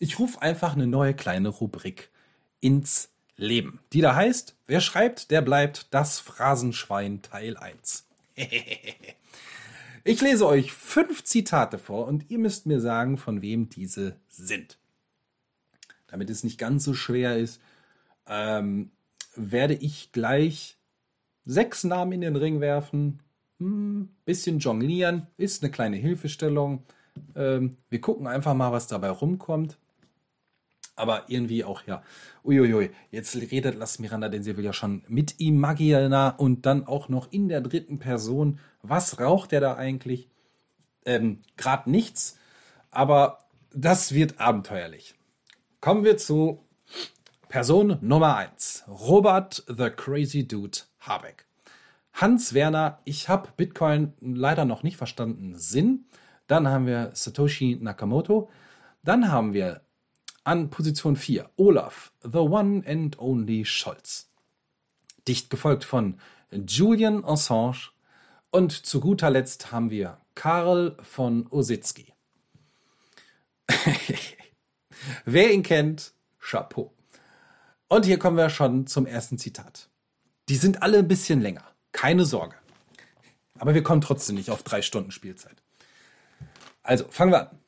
Ich rufe einfach eine neue kleine Rubrik ins Leben, die da heißt, wer schreibt, der bleibt, das Phrasenschwein Teil 1. ich lese euch fünf Zitate vor und ihr müsst mir sagen, von wem diese sind. Damit es nicht ganz so schwer ist, ähm, werde ich gleich sechs Namen in den Ring werfen. Hm, bisschen jonglieren, ist eine kleine Hilfestellung. Ähm, wir gucken einfach mal, was dabei rumkommt. Aber irgendwie auch, ja, uiuiui, jetzt redet Las Miranda, denn sie will ja schon mit Imagina und dann auch noch in der dritten Person. Was raucht der da eigentlich? Ähm, Gerade nichts, aber das wird abenteuerlich. Kommen wir zu Person Nummer 1. Robert the Crazy Dude Habeck. Hans Werner, ich habe Bitcoin leider noch nicht verstanden, Sinn. Dann haben wir Satoshi Nakamoto. Dann haben wir an Position 4 Olaf, the one and only Scholz. Dicht gefolgt von Julian Assange. Und zu guter Letzt haben wir Karl von Ositzky. Wer ihn kennt, Chapeau. Und hier kommen wir schon zum ersten Zitat. Die sind alle ein bisschen länger. Keine Sorge. Aber wir kommen trotzdem nicht auf drei Stunden Spielzeit. Also, fangen wir an.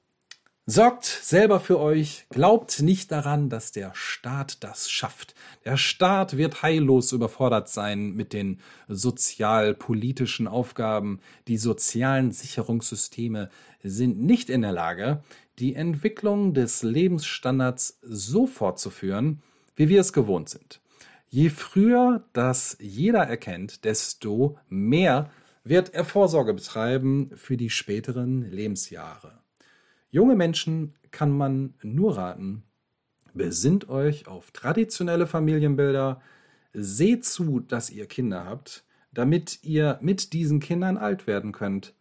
Sorgt selber für euch, glaubt nicht daran, dass der Staat das schafft. Der Staat wird heillos überfordert sein mit den sozialpolitischen Aufgaben. Die sozialen Sicherungssysteme sind nicht in der Lage, die Entwicklung des Lebensstandards so fortzuführen, wie wir es gewohnt sind. Je früher das jeder erkennt, desto mehr wird er Vorsorge betreiben für die späteren Lebensjahre. Junge Menschen kann man nur raten, besinnt euch auf traditionelle Familienbilder, seht zu, dass ihr Kinder habt, damit ihr mit diesen Kindern alt werden könnt.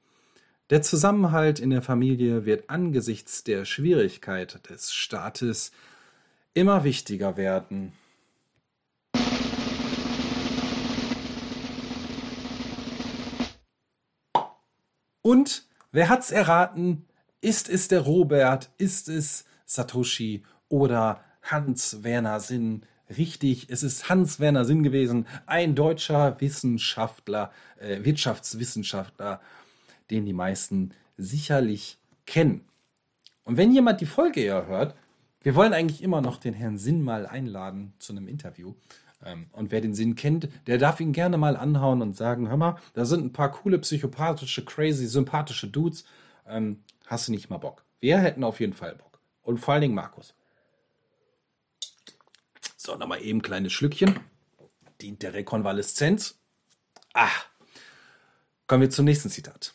Der Zusammenhalt in der Familie wird angesichts der Schwierigkeit des Staates immer wichtiger werden. Und wer hat's erraten? Ist es der Robert? Ist es Satoshi oder Hans Werner Sinn? Richtig, es ist Hans Werner Sinn gewesen, ein deutscher Wissenschaftler, äh, Wirtschaftswissenschaftler, den die meisten sicherlich kennen. Und wenn jemand die Folge ja hört, wir wollen eigentlich immer noch den Herrn Sinn mal einladen zu einem Interview. Ähm, und wer den Sinn kennt, der darf ihn gerne mal anhauen und sagen, hör mal, da sind ein paar coole, psychopathische, crazy, sympathische Dudes. Hast du nicht mal Bock? Wir hätten auf jeden Fall Bock. Und vor allen Dingen Markus. So, nochmal eben ein kleines Schlückchen. Dient der Rekonvaleszenz. Ah. Kommen wir zum nächsten Zitat.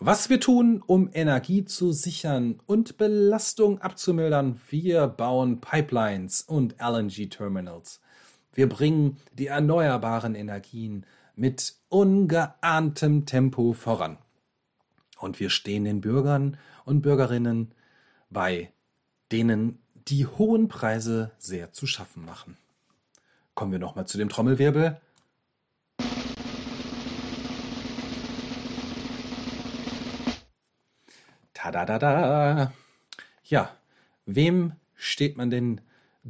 Was wir tun, um Energie zu sichern und Belastung abzumildern, wir bauen Pipelines und LNG-Terminals. Wir bringen die erneuerbaren Energien mit ungeahntem Tempo voran. Und wir stehen den Bürgern und Bürgerinnen bei, denen die hohen Preise sehr zu schaffen machen. Kommen wir nochmal zu dem Trommelwirbel. Tadadada. Ja, wem steht man denn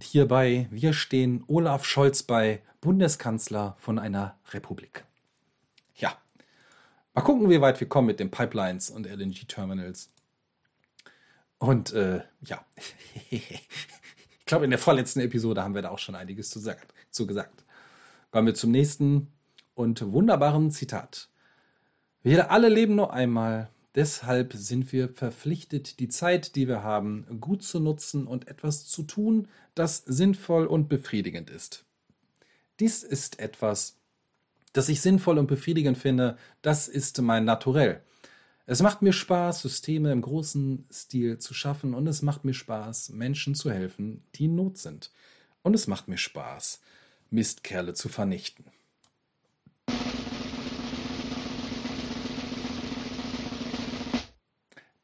hierbei? Wir stehen Olaf Scholz bei, Bundeskanzler von einer Republik. Mal gucken, wie weit wir kommen mit den Pipelines und LNG-Terminals. Und äh, ja, ich glaube, in der vorletzten Episode haben wir da auch schon einiges zu, sagt, zu gesagt. Kommen wir zum nächsten und wunderbaren Zitat. Wir alle leben nur einmal, deshalb sind wir verpflichtet, die Zeit, die wir haben, gut zu nutzen und etwas zu tun, das sinnvoll und befriedigend ist. Dies ist etwas, das ich sinnvoll und befriedigend finde, das ist mein Naturell. Es macht mir Spaß, Systeme im großen Stil zu schaffen und es macht mir Spaß, Menschen zu helfen, die in Not sind. Und es macht mir Spaß, Mistkerle zu vernichten.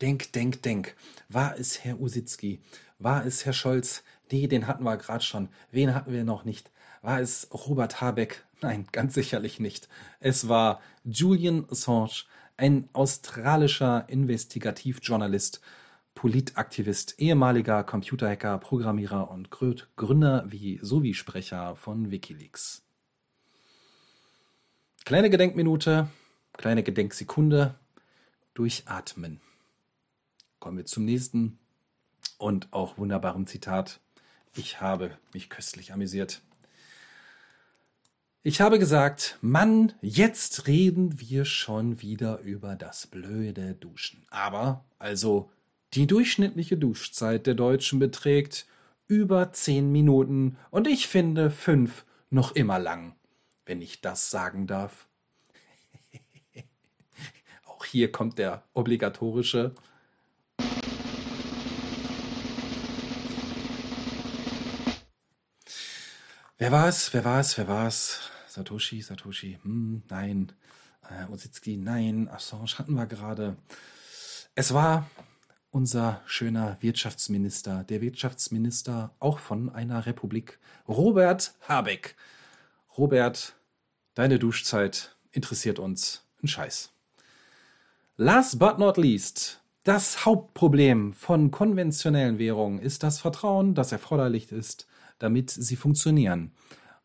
Denk, denk, denk. War es Herr Usitzki? War es Herr Scholz? Nee, den hatten wir gerade schon. Wen hatten wir noch nicht? War es Robert Habeck? Nein, ganz sicherlich nicht. Es war Julian Assange, ein australischer Investigativjournalist, Politaktivist, ehemaliger Computerhacker, Programmierer und Gründer wie sowie Sprecher von Wikileaks. Kleine Gedenkminute, kleine Gedenksekunde, durchatmen. Kommen wir zum nächsten und auch wunderbaren Zitat. Ich habe mich köstlich amüsiert. Ich habe gesagt, Mann, jetzt reden wir schon wieder über das blöde Duschen. Aber, also, die durchschnittliche Duschzeit der Deutschen beträgt über zehn Minuten und ich finde fünf noch immer lang, wenn ich das sagen darf. Auch hier kommt der obligatorische Wer war es? Wer war es? Wer war es? Satoshi, Satoshi, hm, nein. Äh, Ositski, nein. Assange hatten wir gerade. Es war unser schöner Wirtschaftsminister, der Wirtschaftsminister auch von einer Republik, Robert Habeck. Robert, deine Duschzeit interessiert uns ein Scheiß. Last but not least, das Hauptproblem von konventionellen Währungen ist das Vertrauen, das erforderlich ist, damit sie funktionieren.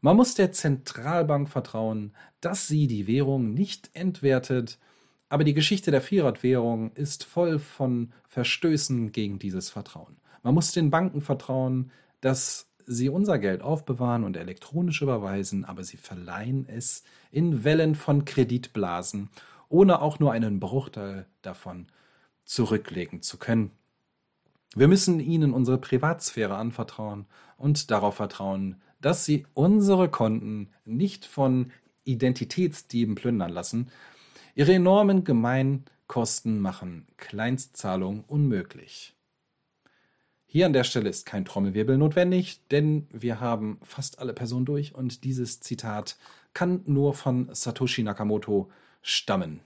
Man muss der Zentralbank vertrauen, dass sie die Währung nicht entwertet, aber die Geschichte der Fiat-Währung ist voll von Verstößen gegen dieses Vertrauen. Man muss den Banken vertrauen, dass sie unser Geld aufbewahren und elektronisch überweisen, aber sie verleihen es in Wellen von Kreditblasen, ohne auch nur einen Bruchteil davon zurücklegen zu können. Wir müssen ihnen unsere Privatsphäre anvertrauen und darauf vertrauen, dass sie unsere Konten nicht von Identitätsdieben plündern lassen. Ihre enormen Gemeinkosten machen Kleinstzahlungen unmöglich. Hier an der Stelle ist kein Trommelwirbel notwendig, denn wir haben fast alle Personen durch und dieses Zitat kann nur von Satoshi Nakamoto stammen.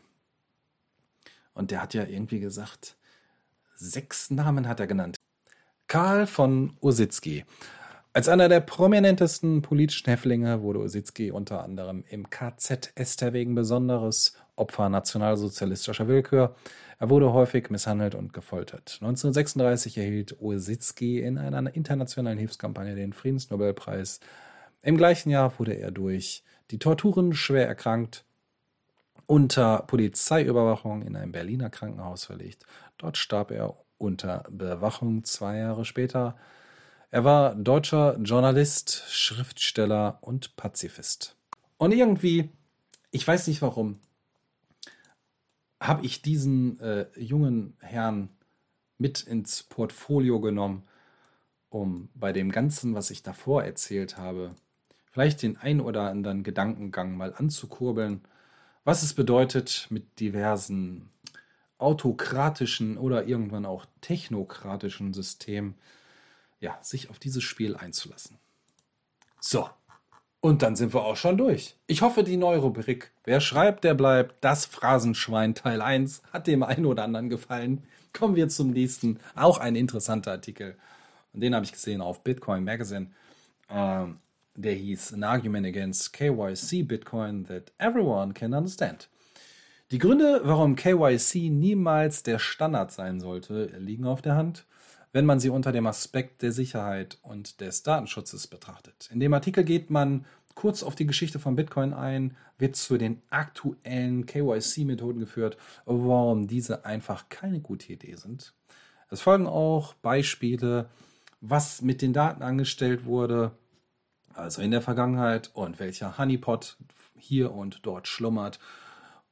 Und der hat ja irgendwie gesagt, sechs Namen hat er genannt. Karl von Ositsky. Als einer der prominentesten politischen Häftlinge wurde Ositsky unter anderem im KZ Ester wegen besonderes Opfer nationalsozialistischer Willkür. Er wurde häufig misshandelt und gefoltert. 1936 erhielt Ositsky in einer internationalen Hilfskampagne den Friedensnobelpreis. Im gleichen Jahr wurde er durch die Torturen schwer erkrankt unter Polizeiüberwachung in ein Berliner Krankenhaus verlegt. Dort starb er unter Bewachung zwei Jahre später. Er war deutscher Journalist, Schriftsteller und Pazifist. Und irgendwie, ich weiß nicht warum, habe ich diesen äh, jungen Herrn mit ins Portfolio genommen, um bei dem Ganzen, was ich davor erzählt habe, vielleicht den ein oder anderen Gedankengang mal anzukurbeln was es bedeutet, mit diversen autokratischen oder irgendwann auch technokratischen Systemen ja, sich auf dieses Spiel einzulassen. So, und dann sind wir auch schon durch. Ich hoffe, die neue Rubrik Wer schreibt, der bleibt. Das Phrasenschwein Teil 1 hat dem einen oder anderen gefallen. Kommen wir zum nächsten. Auch ein interessanter Artikel. Und den habe ich gesehen auf Bitcoin Magazine. Ähm, der hieß An Argument Against KYC Bitcoin that everyone can understand. Die Gründe, warum KYC niemals der Standard sein sollte, liegen auf der Hand, wenn man sie unter dem Aspekt der Sicherheit und des Datenschutzes betrachtet. In dem Artikel geht man kurz auf die Geschichte von Bitcoin ein, wird zu den aktuellen KYC-Methoden geführt, warum diese einfach keine gute Idee sind. Es folgen auch Beispiele, was mit den Daten angestellt wurde, also in der Vergangenheit und welcher Honeypot hier und dort schlummert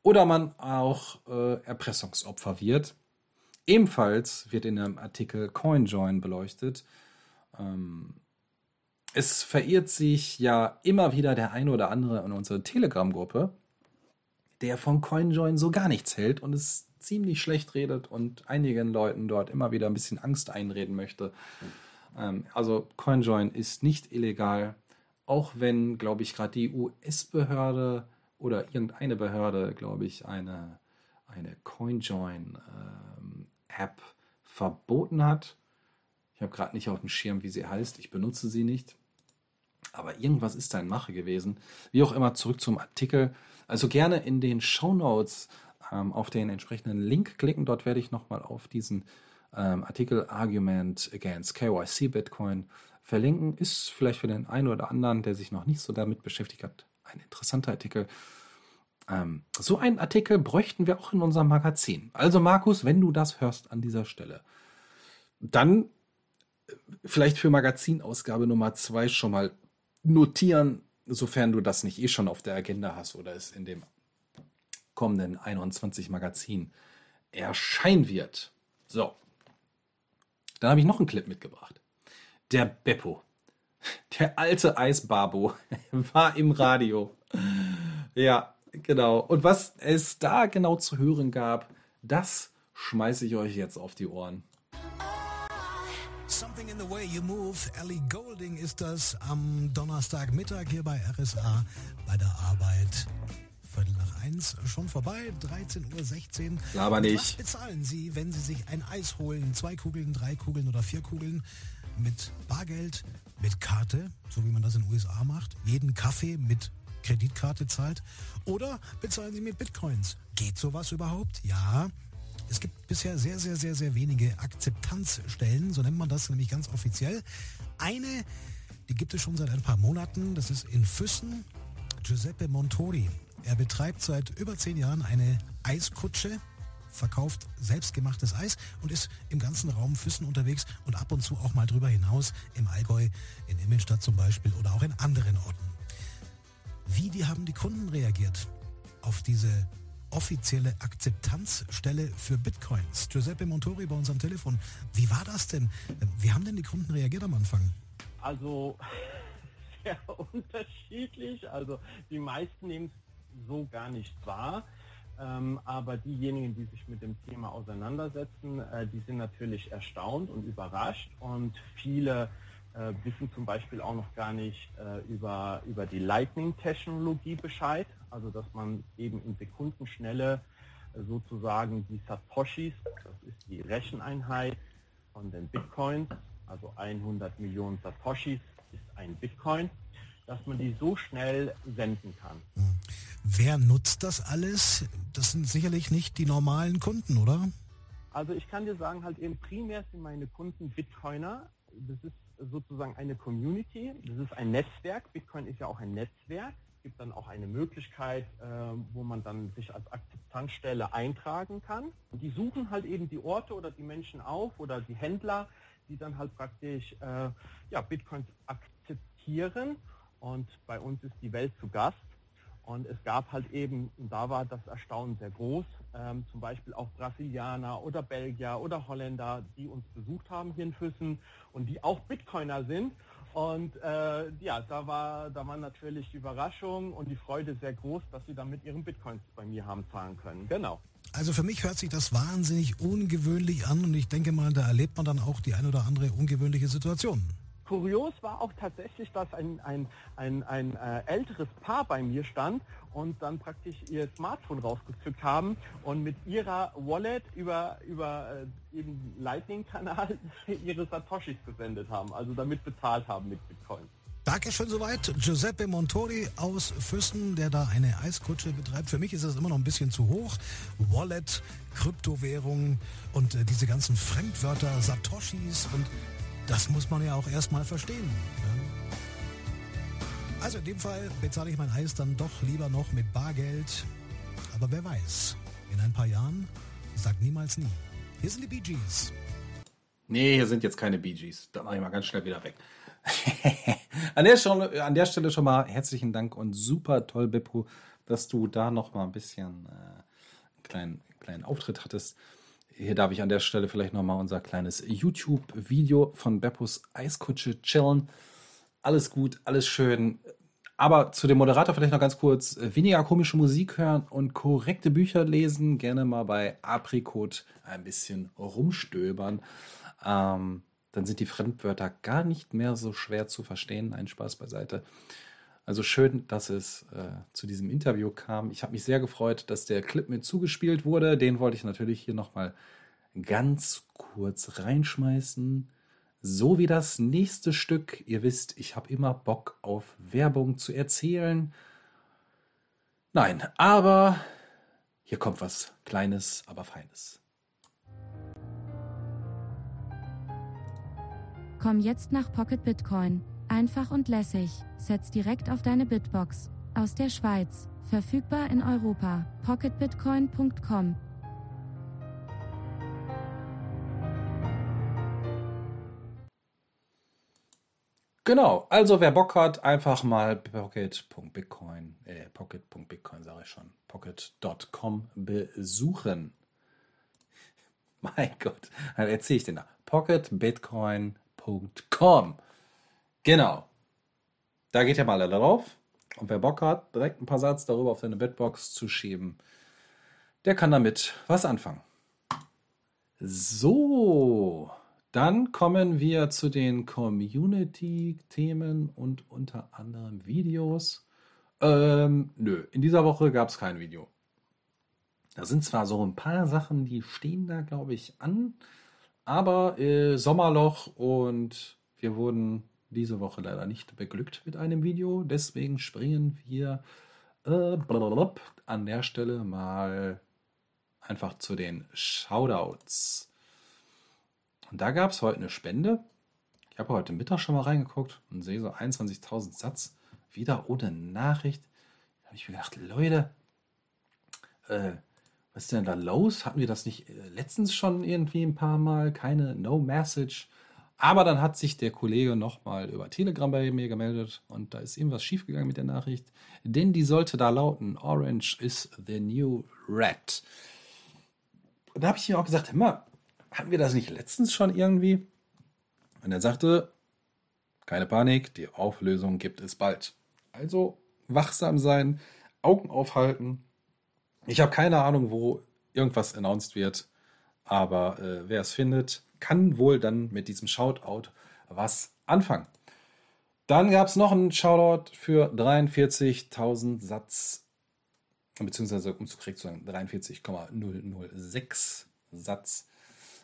oder man auch äh, Erpressungsopfer wird. Ebenfalls wird in einem Artikel CoinJoin beleuchtet. Ähm, es verirrt sich ja immer wieder der eine oder andere in unserer Telegram-Gruppe, der von CoinJoin so gar nichts hält und es ziemlich schlecht redet und einigen Leuten dort immer wieder ein bisschen Angst einreden möchte. Ähm, also CoinJoin ist nicht illegal, auch wenn, glaube ich, gerade die US-Behörde oder irgendeine Behörde, glaube ich, eine, eine CoinJoin-App ähm, verboten hat. Ich habe gerade nicht auf dem Schirm, wie sie heißt. Ich benutze sie nicht. Aber irgendwas ist da in Mache gewesen. Wie auch immer, zurück zum Artikel. Also gerne in den Show Notes ähm, auf den entsprechenden Link klicken. Dort werde ich nochmal auf diesen ähm, Artikel Argument Against KYC Bitcoin verlinken. Ist vielleicht für den einen oder anderen, der sich noch nicht so damit beschäftigt hat, ein interessanter Artikel. Ähm, so einen Artikel bräuchten wir auch in unserem Magazin. Also Markus, wenn du das hörst an dieser Stelle, dann äh, vielleicht für Magazinausgabe Nummer zwei schon mal notieren, sofern du das nicht eh schon auf der Agenda hast oder es in dem kommenden 21 Magazin erscheinen wird. So. Dann habe ich noch einen Clip mitgebracht. Der Beppo, der alte Eisbabo, war im Radio. Ja, genau. Und was es da genau zu hören gab, das schmeiße ich euch jetzt auf die Ohren. Something in the way you move. Ellie Golding ist das am Donnerstagmittag hier bei RSA bei der Arbeit. Viertel nach eins schon vorbei, 13.16 Uhr. Laber nicht. Was bezahlen Sie, wenn Sie sich ein Eis holen? Zwei Kugeln, drei Kugeln oder vier Kugeln? Mit Bargeld, mit Karte, so wie man das in den USA macht. Jeden Kaffee mit Kreditkarte zahlt. Oder bezahlen Sie mit Bitcoins? Geht sowas überhaupt? Ja. Es gibt bisher sehr, sehr, sehr, sehr wenige Akzeptanzstellen, so nennt man das nämlich ganz offiziell. Eine, die gibt es schon seit ein paar Monaten, das ist in Füssen. Giuseppe Montori. Er betreibt seit über zehn Jahren eine Eiskutsche, verkauft selbstgemachtes Eis und ist im ganzen Raum Füssen unterwegs und ab und zu auch mal drüber hinaus im Allgäu, in Immenstadt zum Beispiel oder auch in anderen Orten. Wie die haben die Kunden reagiert auf diese offizielle Akzeptanzstelle für Bitcoins? Giuseppe Montori bei uns am Telefon. Wie war das denn? Wie haben denn die Kunden reagiert am Anfang? Also sehr unterschiedlich. Also die meisten nehmen es so gar nicht wahr. Ähm, aber diejenigen, die sich mit dem Thema auseinandersetzen, äh, die sind natürlich erstaunt und überrascht. Und viele äh, wissen zum Beispiel auch noch gar nicht äh, über, über die Lightning-Technologie Bescheid. Also dass man eben in Sekundenschnelle äh, sozusagen die Satoshis, das ist die Recheneinheit von den Bitcoins, also 100 Millionen Satoshis ist ein Bitcoin, dass man die so schnell senden kann. Hm. Wer nutzt das alles? Das sind sicherlich nicht die normalen Kunden, oder? Also ich kann dir sagen, halt eben primär sind meine Kunden Bitcoiner. Das ist sozusagen eine Community, das ist ein Netzwerk. Bitcoin ist ja auch ein Netzwerk. Gibt dann auch eine Möglichkeit, äh, wo man dann sich als Akzeptanzstelle eintragen kann. Und die suchen halt eben die Orte oder die Menschen auf oder die Händler, die dann halt praktisch äh, ja, Bitcoins akzeptieren. Und bei uns ist die Welt zu Gast. Und es gab halt eben, und da war das Erstaunen sehr groß, ähm, zum Beispiel auch Brasilianer oder Belgier oder Holländer, die uns besucht haben hier in Füssen und die auch Bitcoiner sind. Und äh, ja, da war, da war natürlich die Überraschung und die Freude sehr groß, dass sie dann mit ihren Bitcoins bei mir haben zahlen können. Genau. Also für mich hört sich das wahnsinnig ungewöhnlich an und ich denke mal, da erlebt man dann auch die ein oder andere ungewöhnliche Situation. Kurios war auch tatsächlich, dass ein, ein, ein, ein äh, älteres Paar bei mir stand und dann praktisch ihr Smartphone rausgezückt haben und mit ihrer Wallet über, über äh, eben Lightning-Kanal ihre Satoshis gesendet haben, also damit bezahlt haben mit Bitcoin. Dankeschön soweit. Giuseppe Montori aus Füssen, der da eine Eiskutsche betreibt. Für mich ist das immer noch ein bisschen zu hoch. Wallet, Kryptowährung und äh, diese ganzen Fremdwörter, Satoshis und das muss man ja auch erstmal verstehen. Ja. Also in dem Fall bezahle ich mein Eis dann doch lieber noch mit Bargeld. Aber wer weiß, in ein paar Jahren sagt niemals nie. Hier sind die Bee Gees. Nee, hier sind jetzt keine Bee Gees. Da mache ich mal ganz schnell wieder weg. an, der Stelle, an der Stelle schon mal herzlichen Dank und super toll, Beppo, dass du da noch mal ein bisschen äh, einen kleinen, kleinen Auftritt hattest. Hier darf ich an der Stelle vielleicht noch mal unser kleines YouTube-Video von Beppos Eiskutsche chillen. Alles gut, alles schön. Aber zu dem Moderator vielleicht noch ganz kurz. Weniger komische Musik hören und korrekte Bücher lesen. Gerne mal bei Apricot ein bisschen rumstöbern. Ähm, dann sind die Fremdwörter gar nicht mehr so schwer zu verstehen. Ein Spaß beiseite. Also schön, dass es äh, zu diesem Interview kam. Ich habe mich sehr gefreut, dass der Clip mir zugespielt wurde. Den wollte ich natürlich hier nochmal ganz kurz reinschmeißen. So wie das nächste Stück. Ihr wisst, ich habe immer Bock auf Werbung zu erzählen. Nein, aber hier kommt was Kleines, aber Feines. Komm jetzt nach Pocket Bitcoin. Einfach und lässig. Setz direkt auf deine Bitbox. Aus der Schweiz. Verfügbar in Europa. pocketbitcoin.com. Genau, also wer Bock hat, einfach mal pocket.bitcoin, äh, pocket.bitcoin sage ich schon, pocket.com besuchen. Mein Gott, dann erzähle ich den da. pocketbitcoin.com. Genau. Da geht ihr mal alle drauf. Und wer Bock hat, direkt ein paar Satz darüber auf seine Bitbox zu schieben, der kann damit was anfangen. So, dann kommen wir zu den Community-Themen und unter anderem Videos. Ähm, nö, in dieser Woche gab es kein Video. Da sind zwar so ein paar Sachen, die stehen da, glaube ich, an, aber äh, Sommerloch und wir wurden diese Woche leider nicht beglückt mit einem Video. Deswegen springen wir äh, an der Stelle mal einfach zu den Shoutouts. Und da gab es heute eine Spende. Ich habe heute Mittag schon mal reingeguckt und sehe so 21.000 Satz. Wieder ohne Nachricht. Da habe ich mir gedacht, Leute, äh, was ist denn da los? Hatten wir das nicht äh, letztens schon irgendwie ein paar Mal? Keine No Message. Aber dann hat sich der Kollege nochmal über Telegram bei mir gemeldet und da ist irgendwas schiefgegangen mit der Nachricht. Denn die sollte da lauten: Orange is the new red. Und da habe ich ihm auch gesagt: Hör mal, hatten wir das nicht letztens schon irgendwie? Und er sagte, keine Panik, die Auflösung gibt es bald. Also wachsam sein, Augen aufhalten. Ich habe keine Ahnung, wo irgendwas announced wird, aber äh, wer es findet, kann wohl dann mit diesem Shoutout was anfangen. Dann gab es noch einen Shoutout für 43.000 Satz, beziehungsweise um zu korrekt zu sagen, 43,006 Satz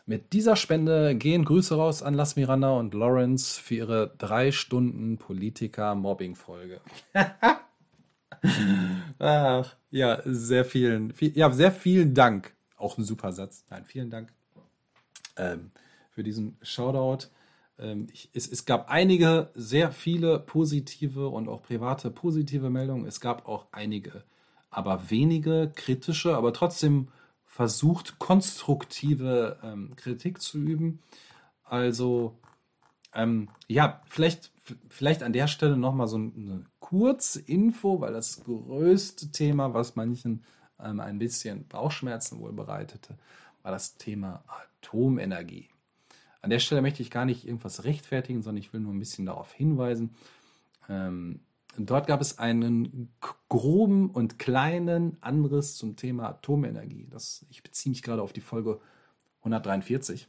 mit dieser Spende gehen Grüße raus an Las Miranda und Lawrence für ihre drei Stunden Politiker-Mobbing-Folge. Ach, ja, sehr vielen, viel, ja, sehr vielen Dank. Auch ein super Satz. Nein, vielen Dank ähm, für diesen Shoutout. Ähm, ich, es, es gab einige, sehr viele positive und auch private positive Meldungen. Es gab auch einige, aber wenige kritische, aber trotzdem versucht, konstruktive ähm, Kritik zu üben. Also, ähm, ja, vielleicht, vielleicht an der Stelle nochmal so eine Kurzinfo, weil das größte Thema, was manchen ähm, ein bisschen Bauchschmerzen wohl bereitete, war das Thema Atomenergie. An der Stelle möchte ich gar nicht irgendwas rechtfertigen, sondern ich will nur ein bisschen darauf hinweisen. Ähm, Dort gab es einen groben und kleinen Anriss zum Thema Atomenergie. Das, ich beziehe mich gerade auf die Folge 143.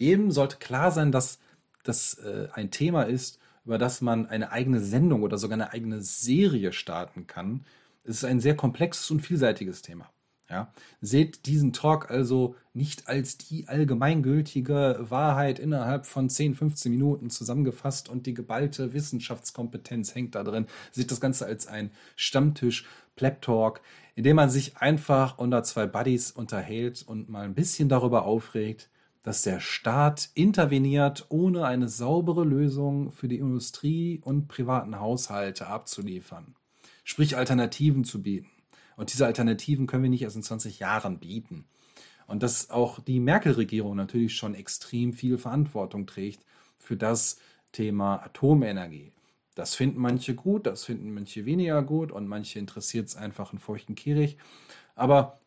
Eben sollte klar sein, dass das äh, ein Thema ist, über das man eine eigene Sendung oder sogar eine eigene Serie starten kann. Es ist ein sehr komplexes und vielseitiges Thema. Ja, seht diesen Talk also nicht als die allgemeingültige Wahrheit innerhalb von 10, 15 Minuten zusammengefasst und die geballte Wissenschaftskompetenz hängt da drin. Seht das Ganze als ein Stammtisch, Pleb Talk, in dem man sich einfach unter zwei Buddies unterhält und mal ein bisschen darüber aufregt, dass der Staat interveniert, ohne eine saubere Lösung für die Industrie und privaten Haushalte abzuliefern. Sprich Alternativen zu bieten. Und diese Alternativen können wir nicht erst in 20 Jahren bieten. Und dass auch die Merkel-Regierung natürlich schon extrem viel Verantwortung trägt für das Thema Atomenergie. Das finden manche gut, das finden manche weniger gut und manche interessiert es einfach einen feuchten Kehricht. Aber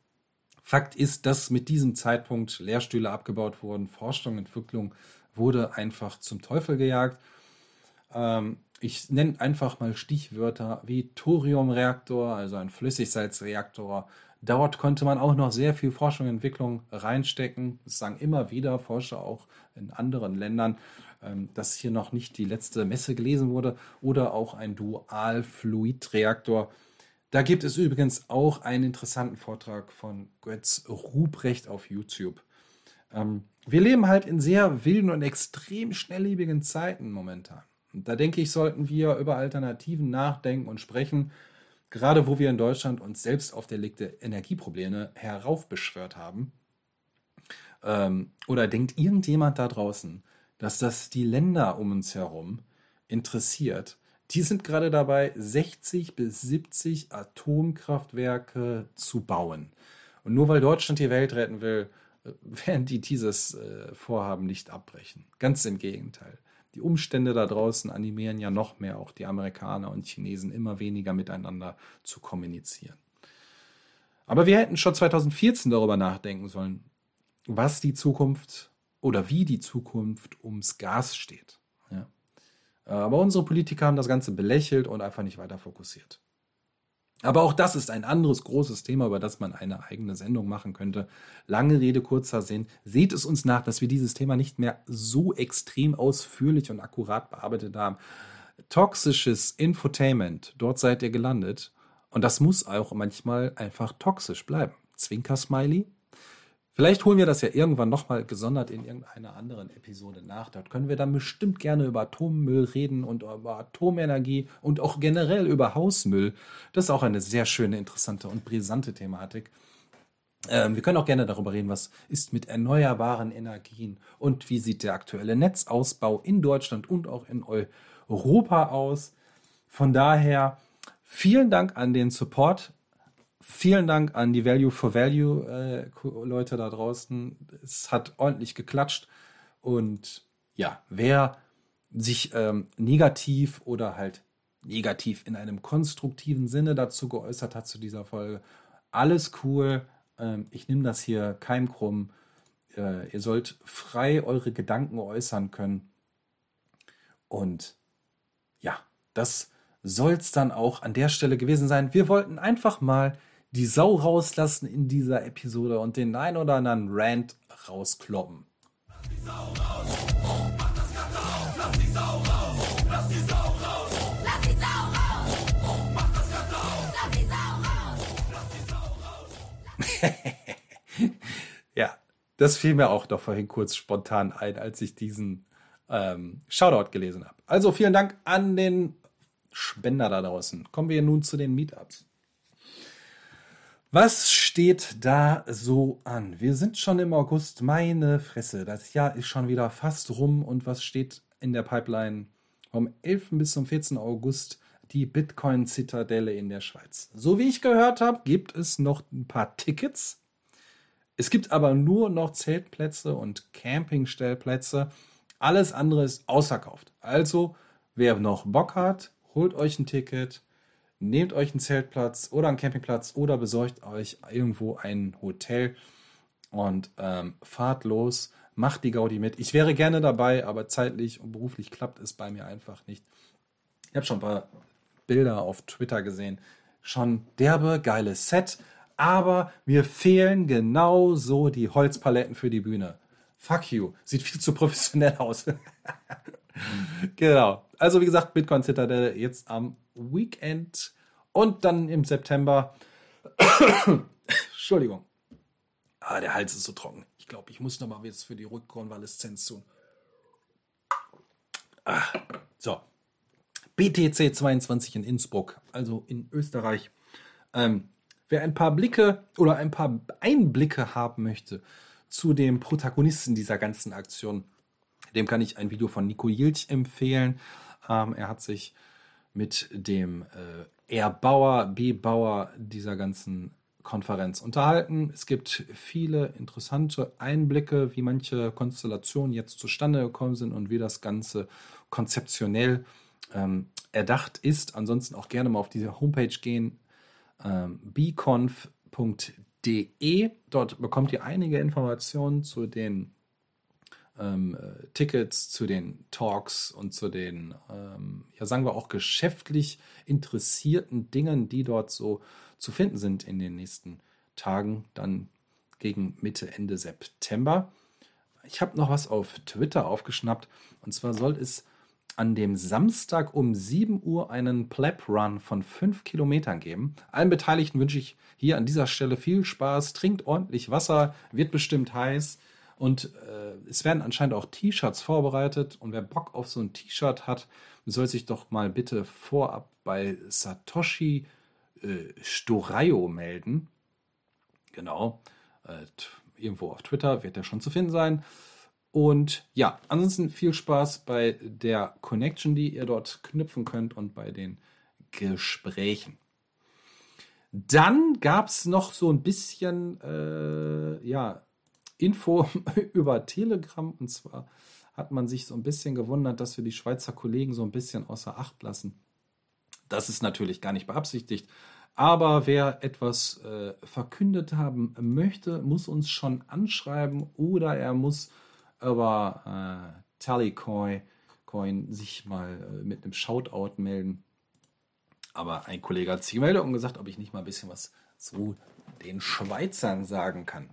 Fakt ist, dass mit diesem Zeitpunkt Lehrstühle abgebaut wurden, Forschung, Entwicklung wurde einfach zum Teufel gejagt. Ähm, ich nenne einfach mal Stichwörter wie Thoriumreaktor, also ein Flüssigsalzreaktor. Dort konnte man auch noch sehr viel Forschung und Entwicklung reinstecken. Das sagen immer wieder Forscher auch in anderen Ländern, ähm, dass hier noch nicht die letzte Messe gelesen wurde. Oder auch ein Dualfluidreaktor. Da gibt es übrigens auch einen interessanten Vortrag von Götz Ruprecht auf YouTube. Ähm, wir leben halt in sehr wilden und extrem schnelllebigen Zeiten momentan. Da denke ich, sollten wir über Alternativen nachdenken und sprechen, gerade wo wir in Deutschland uns selbst auferlegte Energieprobleme heraufbeschwört haben. Ähm, oder denkt irgendjemand da draußen, dass das die Länder um uns herum interessiert? Die sind gerade dabei, 60 bis 70 Atomkraftwerke zu bauen. Und nur weil Deutschland die Welt retten will, werden die dieses äh, Vorhaben nicht abbrechen. Ganz im Gegenteil die Umstände da draußen animieren ja noch mehr auch die Amerikaner und Chinesen immer weniger miteinander zu kommunizieren. Aber wir hätten schon 2014 darüber nachdenken sollen, was die Zukunft oder wie die Zukunft ums Gas steht. Ja. Aber unsere Politiker haben das Ganze belächelt und einfach nicht weiter fokussiert. Aber auch das ist ein anderes großes Thema, über das man eine eigene Sendung machen könnte. Lange Rede, kurzer Sinn. Seht es uns nach, dass wir dieses Thema nicht mehr so extrem ausführlich und akkurat bearbeitet haben. Toxisches Infotainment, dort seid ihr gelandet. Und das muss auch manchmal einfach toxisch bleiben. Zwinker-Smiley, Vielleicht holen wir das ja irgendwann nochmal gesondert in irgendeiner anderen Episode nach. Dort können wir dann bestimmt gerne über Atommüll reden und über Atomenergie und auch generell über Hausmüll. Das ist auch eine sehr schöne, interessante und brisante Thematik. Ähm, wir können auch gerne darüber reden, was ist mit erneuerbaren Energien und wie sieht der aktuelle Netzausbau in Deutschland und auch in Europa aus. Von daher vielen Dank an den Support Vielen Dank an die Value for Value äh, Leute da draußen. Es hat ordentlich geklatscht. Und ja, wer sich ähm, negativ oder halt negativ in einem konstruktiven Sinne dazu geäußert hat zu dieser Folge, alles cool. Ähm, ich nehme das hier keimkrumm. Äh, ihr sollt frei eure Gedanken äußern können. Und ja, das soll es dann auch an der Stelle gewesen sein. Wir wollten einfach mal die Sau rauslassen in dieser Episode und den ein oder anderen Rant rauskloppen. Ja, das fiel mir auch doch vorhin kurz spontan ein, als ich diesen ähm, Shoutout gelesen habe. Also vielen Dank an den Spender da draußen. Kommen wir nun zu den Meetups. Was steht da so an? Wir sind schon im August. Meine Fresse, das Jahr ist schon wieder fast rum. Und was steht in der Pipeline? Vom 11. bis zum 14. August die Bitcoin-Zitadelle in der Schweiz. So wie ich gehört habe, gibt es noch ein paar Tickets. Es gibt aber nur noch Zeltplätze und Campingstellplätze. Alles andere ist ausverkauft. Also, wer noch Bock hat, holt euch ein Ticket nehmt euch einen Zeltplatz oder einen Campingplatz oder besorgt euch irgendwo ein Hotel und ähm, fahrt los, macht die Gaudi mit. Ich wäre gerne dabei, aber zeitlich und beruflich klappt es bei mir einfach nicht. Ich habe schon ein paar Bilder auf Twitter gesehen. Schon derbe, geiles Set, aber mir fehlen genauso die Holzpaletten für die Bühne. Fuck you. Sieht viel zu professionell aus. genau. Also wie gesagt, Bitcoin Citadel jetzt am Weekend und dann im September. Entschuldigung. Ah, der Hals ist so trocken. Ich glaube, ich muss noch mal jetzt für die Rückkonvaleszenz tun. Ah, so. BTC 22 in Innsbruck, also in Österreich. Ähm, wer ein paar Blicke oder ein paar Einblicke haben möchte zu dem Protagonisten dieser ganzen Aktion, dem kann ich ein Video von Nico Jilch empfehlen. Ähm, er hat sich mit dem äh, R. Bauer, B. Bauer dieser ganzen Konferenz unterhalten. Es gibt viele interessante Einblicke, wie manche Konstellationen jetzt zustande gekommen sind und wie das Ganze konzeptionell ähm, erdacht ist. Ansonsten auch gerne mal auf diese Homepage gehen, ähm, bconf.de. Dort bekommt ihr einige Informationen zu den ähm, äh, Tickets, zu den Talks und zu den, ähm, ja sagen wir auch geschäftlich interessierten Dingen, die dort so zu finden sind in den nächsten Tagen, dann gegen Mitte, Ende September. Ich habe noch was auf Twitter aufgeschnappt und zwar soll es an dem Samstag um 7 Uhr einen Pleb Run von 5 Kilometern geben. Allen Beteiligten wünsche ich hier an dieser Stelle viel Spaß. Trinkt ordentlich Wasser, wird bestimmt heiß. Und äh, es werden anscheinend auch T-Shirts vorbereitet. Und wer Bock auf so ein T-Shirt hat, soll sich doch mal bitte vorab bei Satoshi äh, Storayo melden. Genau. Äh, irgendwo auf Twitter wird der schon zu finden sein. Und ja, ansonsten viel Spaß bei der Connection, die ihr dort knüpfen könnt und bei den Gesprächen. Dann gab es noch so ein bisschen äh, ja, Info über Telegram. Und zwar hat man sich so ein bisschen gewundert, dass wir die Schweizer Kollegen so ein bisschen außer Acht lassen. Das ist natürlich gar nicht beabsichtigt. Aber wer etwas äh, verkündet haben möchte, muss uns schon anschreiben oder er muss über äh, Tallycoin Coin sich mal äh, mit einem Shoutout melden. Aber ein Kollege hat sich gemeldet und gesagt, ob ich nicht mal ein bisschen was zu den Schweizern sagen kann.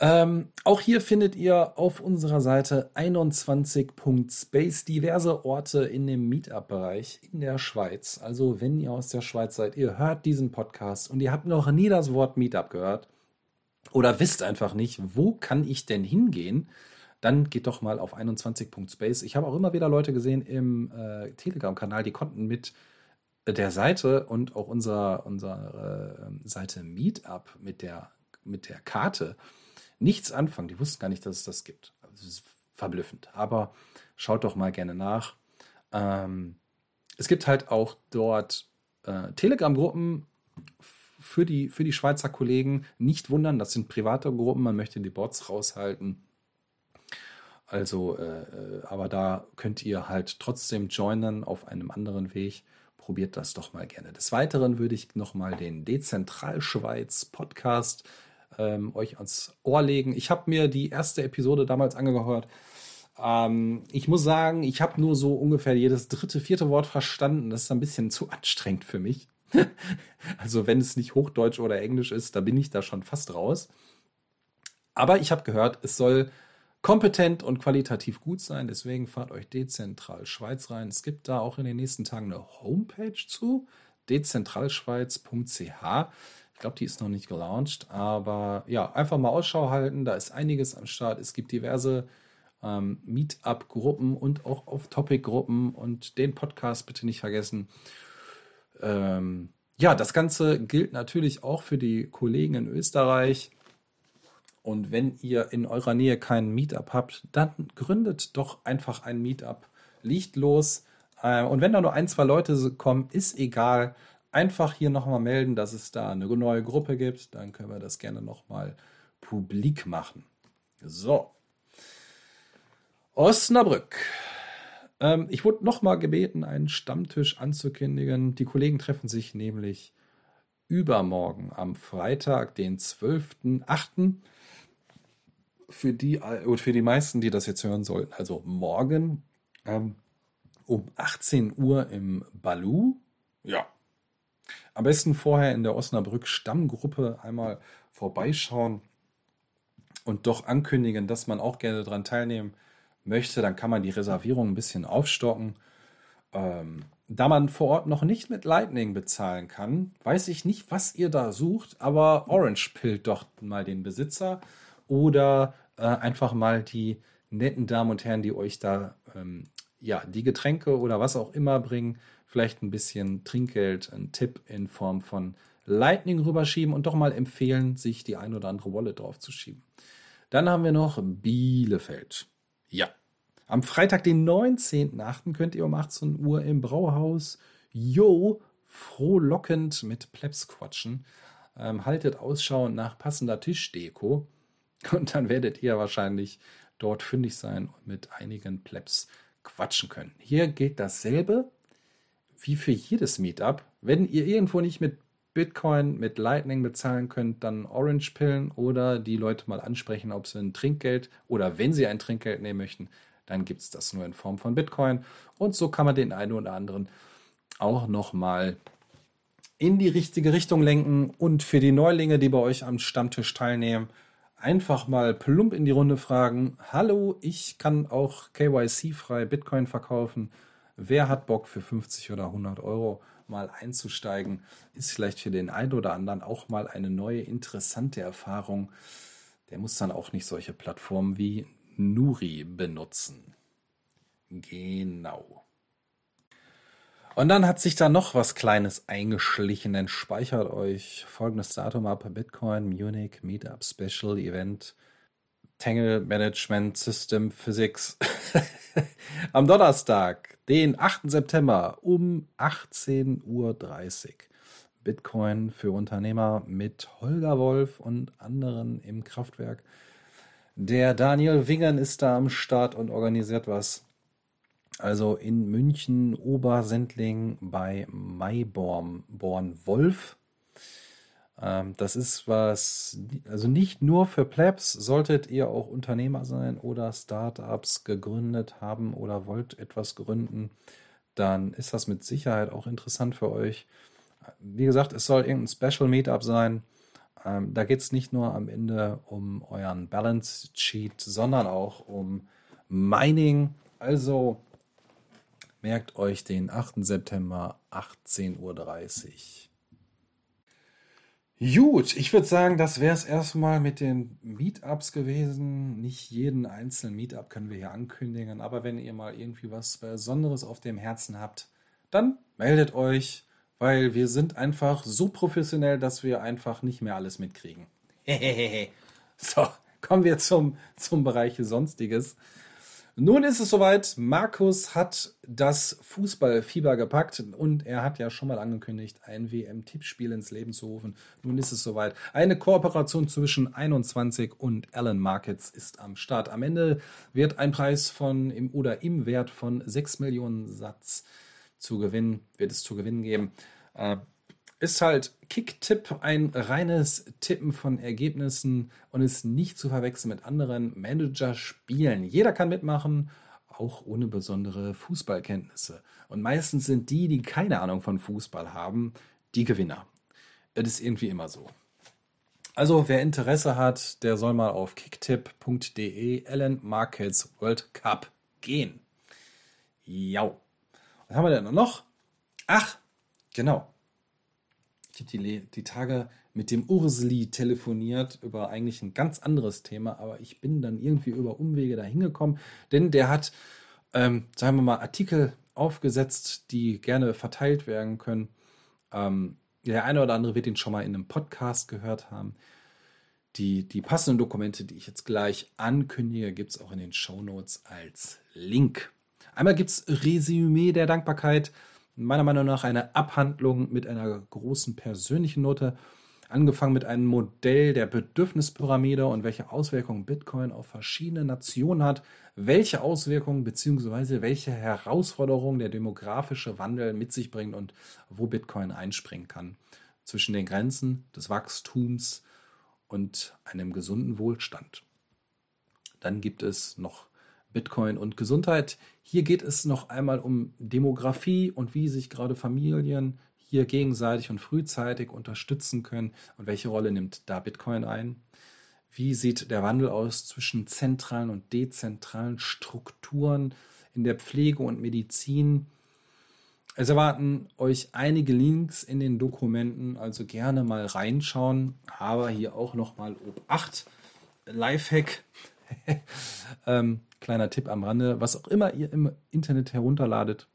Ähm, auch hier findet ihr auf unserer Seite 21.space diverse Orte in dem Meetup-Bereich in der Schweiz. Also wenn ihr aus der Schweiz seid, ihr hört diesen Podcast und ihr habt noch nie das Wort Meetup gehört, oder wisst einfach nicht, wo kann ich denn hingehen, dann geht doch mal auf 21.space. Ich habe auch immer wieder Leute gesehen im äh, Telegram-Kanal, die konnten mit der Seite und auch unserer, unserer äh, Seite Meetup mit der, mit der Karte nichts anfangen. Die wussten gar nicht, dass es das gibt. Das ist verblüffend. Aber schaut doch mal gerne nach. Ähm, es gibt halt auch dort äh, Telegram-Gruppen für die, für die Schweizer Kollegen nicht wundern, das sind private Gruppen, man möchte die Bots raushalten. Also, äh, äh, aber da könnt ihr halt trotzdem joinen auf einem anderen Weg. Probiert das doch mal gerne. Des Weiteren würde ich nochmal den Dezentralschweiz Podcast ähm, euch ans Ohr legen. Ich habe mir die erste Episode damals angehört. Ähm, ich muss sagen, ich habe nur so ungefähr jedes dritte, vierte Wort verstanden. Das ist ein bisschen zu anstrengend für mich. also wenn es nicht Hochdeutsch oder Englisch ist, da bin ich da schon fast raus. Aber ich habe gehört, es soll kompetent und qualitativ gut sein. Deswegen fahrt euch dezentral Schweiz rein. Es gibt da auch in den nächsten Tagen eine Homepage zu, dezentralschweiz.ch. Ich glaube, die ist noch nicht gelauncht, aber ja, einfach mal Ausschau halten. Da ist einiges am Start. Es gibt diverse ähm, Meetup-Gruppen und auch Off-Topic-Gruppen und den Podcast bitte nicht vergessen. Ähm, ja, das Ganze gilt natürlich auch für die Kollegen in Österreich. Und wenn ihr in eurer Nähe keinen Meetup habt, dann gründet doch einfach ein Meetup. Liegt los. Äh, und wenn da nur ein, zwei Leute kommen, ist egal. Einfach hier nochmal melden, dass es da eine neue Gruppe gibt. Dann können wir das gerne nochmal publik machen. So. Osnabrück. Ähm, ich wurde nochmal gebeten, einen Stammtisch anzukündigen. Die Kollegen treffen sich nämlich übermorgen am Freitag, den 12.8. Für die, äh, für die meisten, die das jetzt hören sollten, also morgen ähm, um 18 Uhr im Balu. Ja. Am besten vorher in der Osnabrück Stammgruppe einmal vorbeischauen. und doch ankündigen, dass man auch gerne daran teilnehmen möchte, dann kann man die Reservierung ein bisschen aufstocken. Ähm, da man vor Ort noch nicht mit Lightning bezahlen kann, weiß ich nicht, was ihr da sucht, aber Orange pillt doch mal den Besitzer oder äh, einfach mal die netten Damen und Herren, die euch da ähm, ja die Getränke oder was auch immer bringen, vielleicht ein bisschen Trinkgeld, ein Tipp in Form von Lightning rüberschieben und doch mal empfehlen, sich die ein oder andere Wallet draufzuschieben. Dann haben wir noch Bielefeld. Ja, am Freitag, den 19.8. könnt ihr um 18 Uhr im Brauhaus Jo frohlockend mit Plebs quatschen. Ähm, haltet Ausschau nach passender Tischdeko und dann werdet ihr wahrscheinlich dort fündig sein und mit einigen Plebs quatschen können. Hier gilt dasselbe wie für jedes Meetup. Wenn ihr irgendwo nicht mit Bitcoin, mit Lightning bezahlen könnt, dann Orange pillen oder die Leute mal ansprechen, ob sie ein Trinkgeld oder wenn sie ein Trinkgeld nehmen möchten, dann gibt es das nur in Form von Bitcoin. Und so kann man den einen oder anderen auch nochmal in die richtige Richtung lenken. Und für die Neulinge, die bei euch am Stammtisch teilnehmen, einfach mal plump in die Runde fragen, hallo, ich kann auch KYC-frei Bitcoin verkaufen. Wer hat Bock für 50 oder 100 Euro mal einzusteigen? Ist vielleicht für den einen oder anderen auch mal eine neue, interessante Erfahrung. Der muss dann auch nicht solche Plattformen wie Nuri benutzen. Genau. Und dann hat sich da noch was Kleines eingeschlichen. Dann speichert euch folgendes Datum ab: Bitcoin Munich Meetup Special Event Tangle Management System Physics. Am Donnerstag, den 8. September um 18.30 Uhr. Bitcoin für Unternehmer mit Holger Wolf und anderen im Kraftwerk. Der Daniel Wingern ist da am Start und organisiert was. Also in München, Obersendling bei Maiborn Born Wolf. Ähm, das ist was, also nicht nur für Plebs, solltet ihr auch Unternehmer sein oder Startups gegründet haben oder wollt etwas gründen, dann ist das mit Sicherheit auch interessant für euch. Wie gesagt, es soll irgendein Special Meetup sein. Ähm, da geht es nicht nur am Ende um euren Balance Sheet, sondern auch um Mining. Also merkt euch den 8. September 18.30 Uhr. Gut, ich würde sagen, das wäre es erstmal mit den Meetups gewesen. Nicht jeden einzelnen Meetup können wir hier ankündigen, aber wenn ihr mal irgendwie was Besonderes auf dem Herzen habt, dann meldet euch weil wir sind einfach so professionell, dass wir einfach nicht mehr alles mitkriegen. so, kommen wir zum, zum Bereich Sonstiges. Nun ist es soweit. Markus hat das Fußballfieber gepackt und er hat ja schon mal angekündigt, ein WM-Tippspiel ins Leben zu rufen. Nun ist es soweit. Eine Kooperation zwischen 21 und Allen Markets ist am Start. Am Ende wird ein Preis von im oder im Wert von 6 Millionen Satz zu gewinnen, wird es zu gewinnen geben. Ist halt Kicktipp ein reines Tippen von Ergebnissen und ist nicht zu verwechseln mit anderen Manager-Spielen. Jeder kann mitmachen, auch ohne besondere Fußballkenntnisse. Und meistens sind die, die keine Ahnung von Fußball haben, die Gewinner. Das ist irgendwie immer so. Also wer Interesse hat, der soll mal auf kicktip.de Allen Markets World Cup gehen. Ja. Was haben wir denn noch? Ach, Genau. Habe die, die Tage mit dem Ursli telefoniert über eigentlich ein ganz anderes Thema, aber ich bin dann irgendwie über Umwege da hingekommen, denn der hat, ähm, sagen wir mal, Artikel aufgesetzt, die gerne verteilt werden können. Ähm, der eine oder andere wird ihn schon mal in einem Podcast gehört haben. Die, die passenden Dokumente, die ich jetzt gleich ankündige, gibt es auch in den Show Notes als Link. Einmal gibt es Resümee der Dankbarkeit meiner Meinung nach eine Abhandlung mit einer großen persönlichen Note, angefangen mit einem Modell der Bedürfnispyramide und welche Auswirkungen Bitcoin auf verschiedene Nationen hat, welche Auswirkungen bzw. welche Herausforderungen der demografische Wandel mit sich bringt und wo Bitcoin einspringen kann zwischen den Grenzen des Wachstums und einem gesunden Wohlstand. Dann gibt es noch Bitcoin und Gesundheit. Hier geht es noch einmal um Demografie und wie sich gerade Familien hier gegenseitig und frühzeitig unterstützen können und welche Rolle nimmt da Bitcoin ein. Wie sieht der Wandel aus zwischen zentralen und dezentralen Strukturen in der Pflege und Medizin? Es erwarten euch einige Links in den Dokumenten, also gerne mal reinschauen. Aber hier auch nochmal Obacht. Lifehack. ähm, kleiner Tipp am Rande. Was auch immer ihr im Internet herunterladet,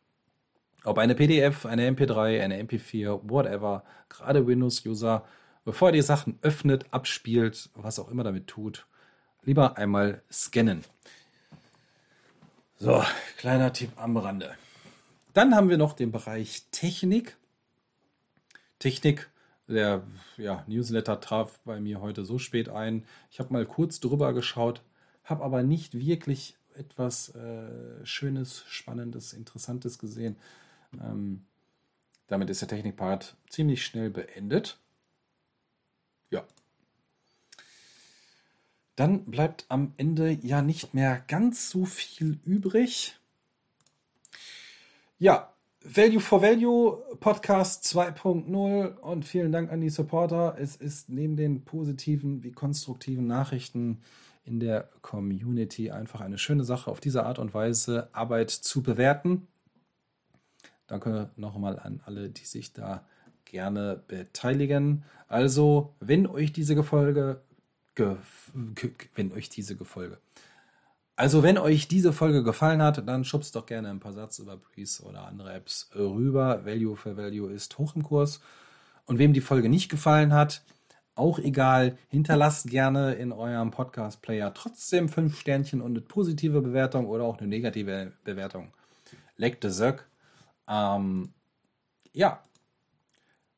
ob eine PDF, eine MP3, eine MP4, whatever, gerade Windows-User, bevor ihr die Sachen öffnet, abspielt, was auch immer damit tut, lieber einmal scannen. So, kleiner Tipp am Rande. Dann haben wir noch den Bereich Technik. Technik, der ja, Newsletter traf bei mir heute so spät ein. Ich habe mal kurz drüber geschaut, habe aber nicht wirklich etwas äh, Schönes, Spannendes, Interessantes gesehen. Ähm, damit ist der Technikpart ziemlich schnell beendet. Ja. Dann bleibt am Ende ja nicht mehr ganz so viel übrig. Ja, Value for Value Podcast 2.0 und vielen Dank an die Supporter. Es ist neben den positiven wie konstruktiven Nachrichten in der Community einfach eine schöne Sache, auf diese Art und Weise Arbeit zu bewerten. Danke nochmal an alle, die sich da gerne beteiligen. Also, wenn euch diese Folge, wenn euch diese Folge, also wenn euch diese Folge gefallen hat, dann schubst doch gerne ein paar Satz über Breeze oder andere Apps rüber. Value for Value ist hoch im Kurs. Und wem die Folge nicht gefallen hat, auch egal, hinterlasst gerne in eurem Podcast-Player trotzdem fünf Sternchen und eine positive Bewertung oder auch eine negative Bewertung. Leckt Söck. Ähm, ja.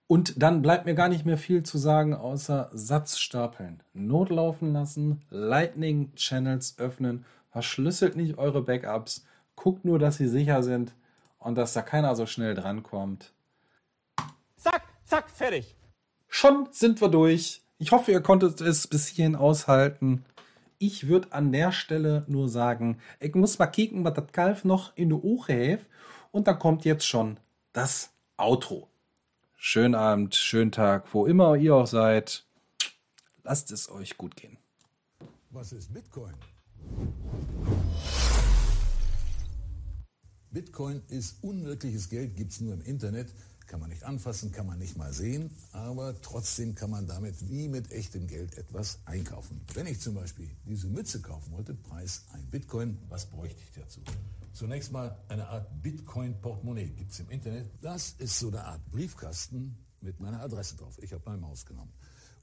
Und dann bleibt mir gar nicht mehr viel zu sagen, außer Satz stapeln, Notlaufen lassen, Lightning Channels öffnen, verschlüsselt nicht eure Backups, guckt nur, dass sie sicher sind und dass da keiner so schnell drankommt. Zack, zack, fertig. Schon sind wir durch. Ich hoffe, ihr konntet es bis hierhin aushalten. Ich würde an der Stelle nur sagen, ich muss mal kicken, was das Kalf noch in die Uche heeft. Und dann kommt jetzt schon das Outro. Schönen Abend, schönen Tag, wo immer ihr auch seid. Lasst es euch gut gehen. Was ist Bitcoin? Bitcoin ist unwirkliches Geld, gibt es nur im Internet, kann man nicht anfassen, kann man nicht mal sehen, aber trotzdem kann man damit wie mit echtem Geld etwas einkaufen. Wenn ich zum Beispiel diese Mütze kaufen wollte, Preis ein Bitcoin, was bräuchte ich dazu? Zunächst mal eine Art Bitcoin-Portemonnaie gibt es im Internet. Das ist so eine Art Briefkasten mit meiner Adresse drauf. Ich habe meine Maus genommen.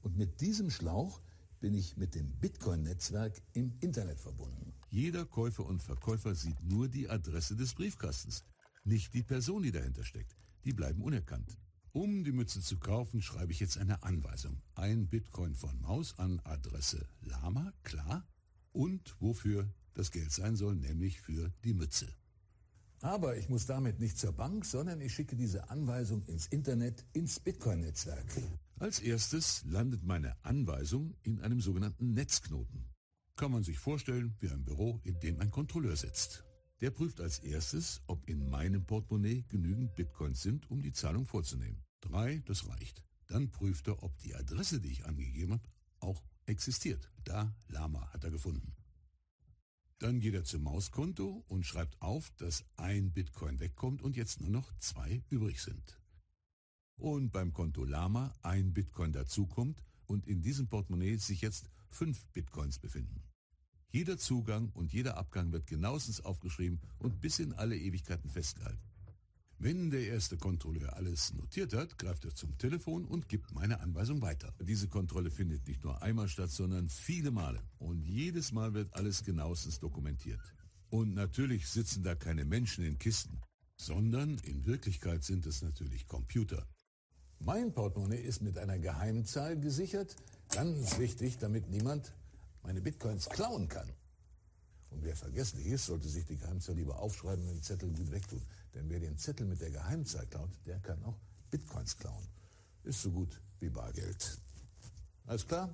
Und mit diesem Schlauch bin ich mit dem Bitcoin-Netzwerk im Internet verbunden. Jeder Käufer und Verkäufer sieht nur die Adresse des Briefkastens, nicht die Person, die dahinter steckt. Die bleiben unerkannt. Um die Mütze zu kaufen, schreibe ich jetzt eine Anweisung. Ein Bitcoin von Maus an Adresse Lama, klar. Und wofür das Geld sein soll, nämlich für die Mütze. Aber ich muss damit nicht zur Bank, sondern ich schicke diese Anweisung ins Internet, ins Bitcoin-Netzwerk. Als erstes landet meine Anweisung in einem sogenannten Netzknoten. Kann man sich vorstellen wie ein Büro, in dem ein Kontrolleur sitzt. Der prüft als erstes, ob in meinem Portemonnaie genügend Bitcoins sind, um die Zahlung vorzunehmen. Drei, das reicht. Dann prüft er, ob die Adresse, die ich angegeben habe, auch existiert. Da, Lama, hat er gefunden. Dann geht er zum Mauskonto und schreibt auf, dass ein Bitcoin wegkommt und jetzt nur noch zwei übrig sind. Und beim Konto Lama ein Bitcoin dazukommt und in diesem Portemonnaie sich jetzt fünf Bitcoins befinden. Jeder Zugang und jeder Abgang wird genauestens aufgeschrieben und bis in alle Ewigkeiten festgehalten. Wenn der erste Kontrolleur alles notiert hat, greift er zum Telefon und gibt meine Anweisung weiter. Diese Kontrolle findet nicht nur einmal statt, sondern viele Male. Und jedes Mal wird alles genauestens dokumentiert. Und natürlich sitzen da keine Menschen in Kisten, sondern in Wirklichkeit sind es natürlich Computer. Mein Portemonnaie ist mit einer Geheimzahl gesichert. Ganz wichtig, damit niemand meine Bitcoins klauen kann. Und wer vergesslich ist, sollte sich die Geheimzahl lieber aufschreiben und den Zettel gut wegtun. Denn wer den Zettel mit der Geheimzahl klaut, der kann auch Bitcoins klauen. Ist so gut wie Bargeld. Alles klar?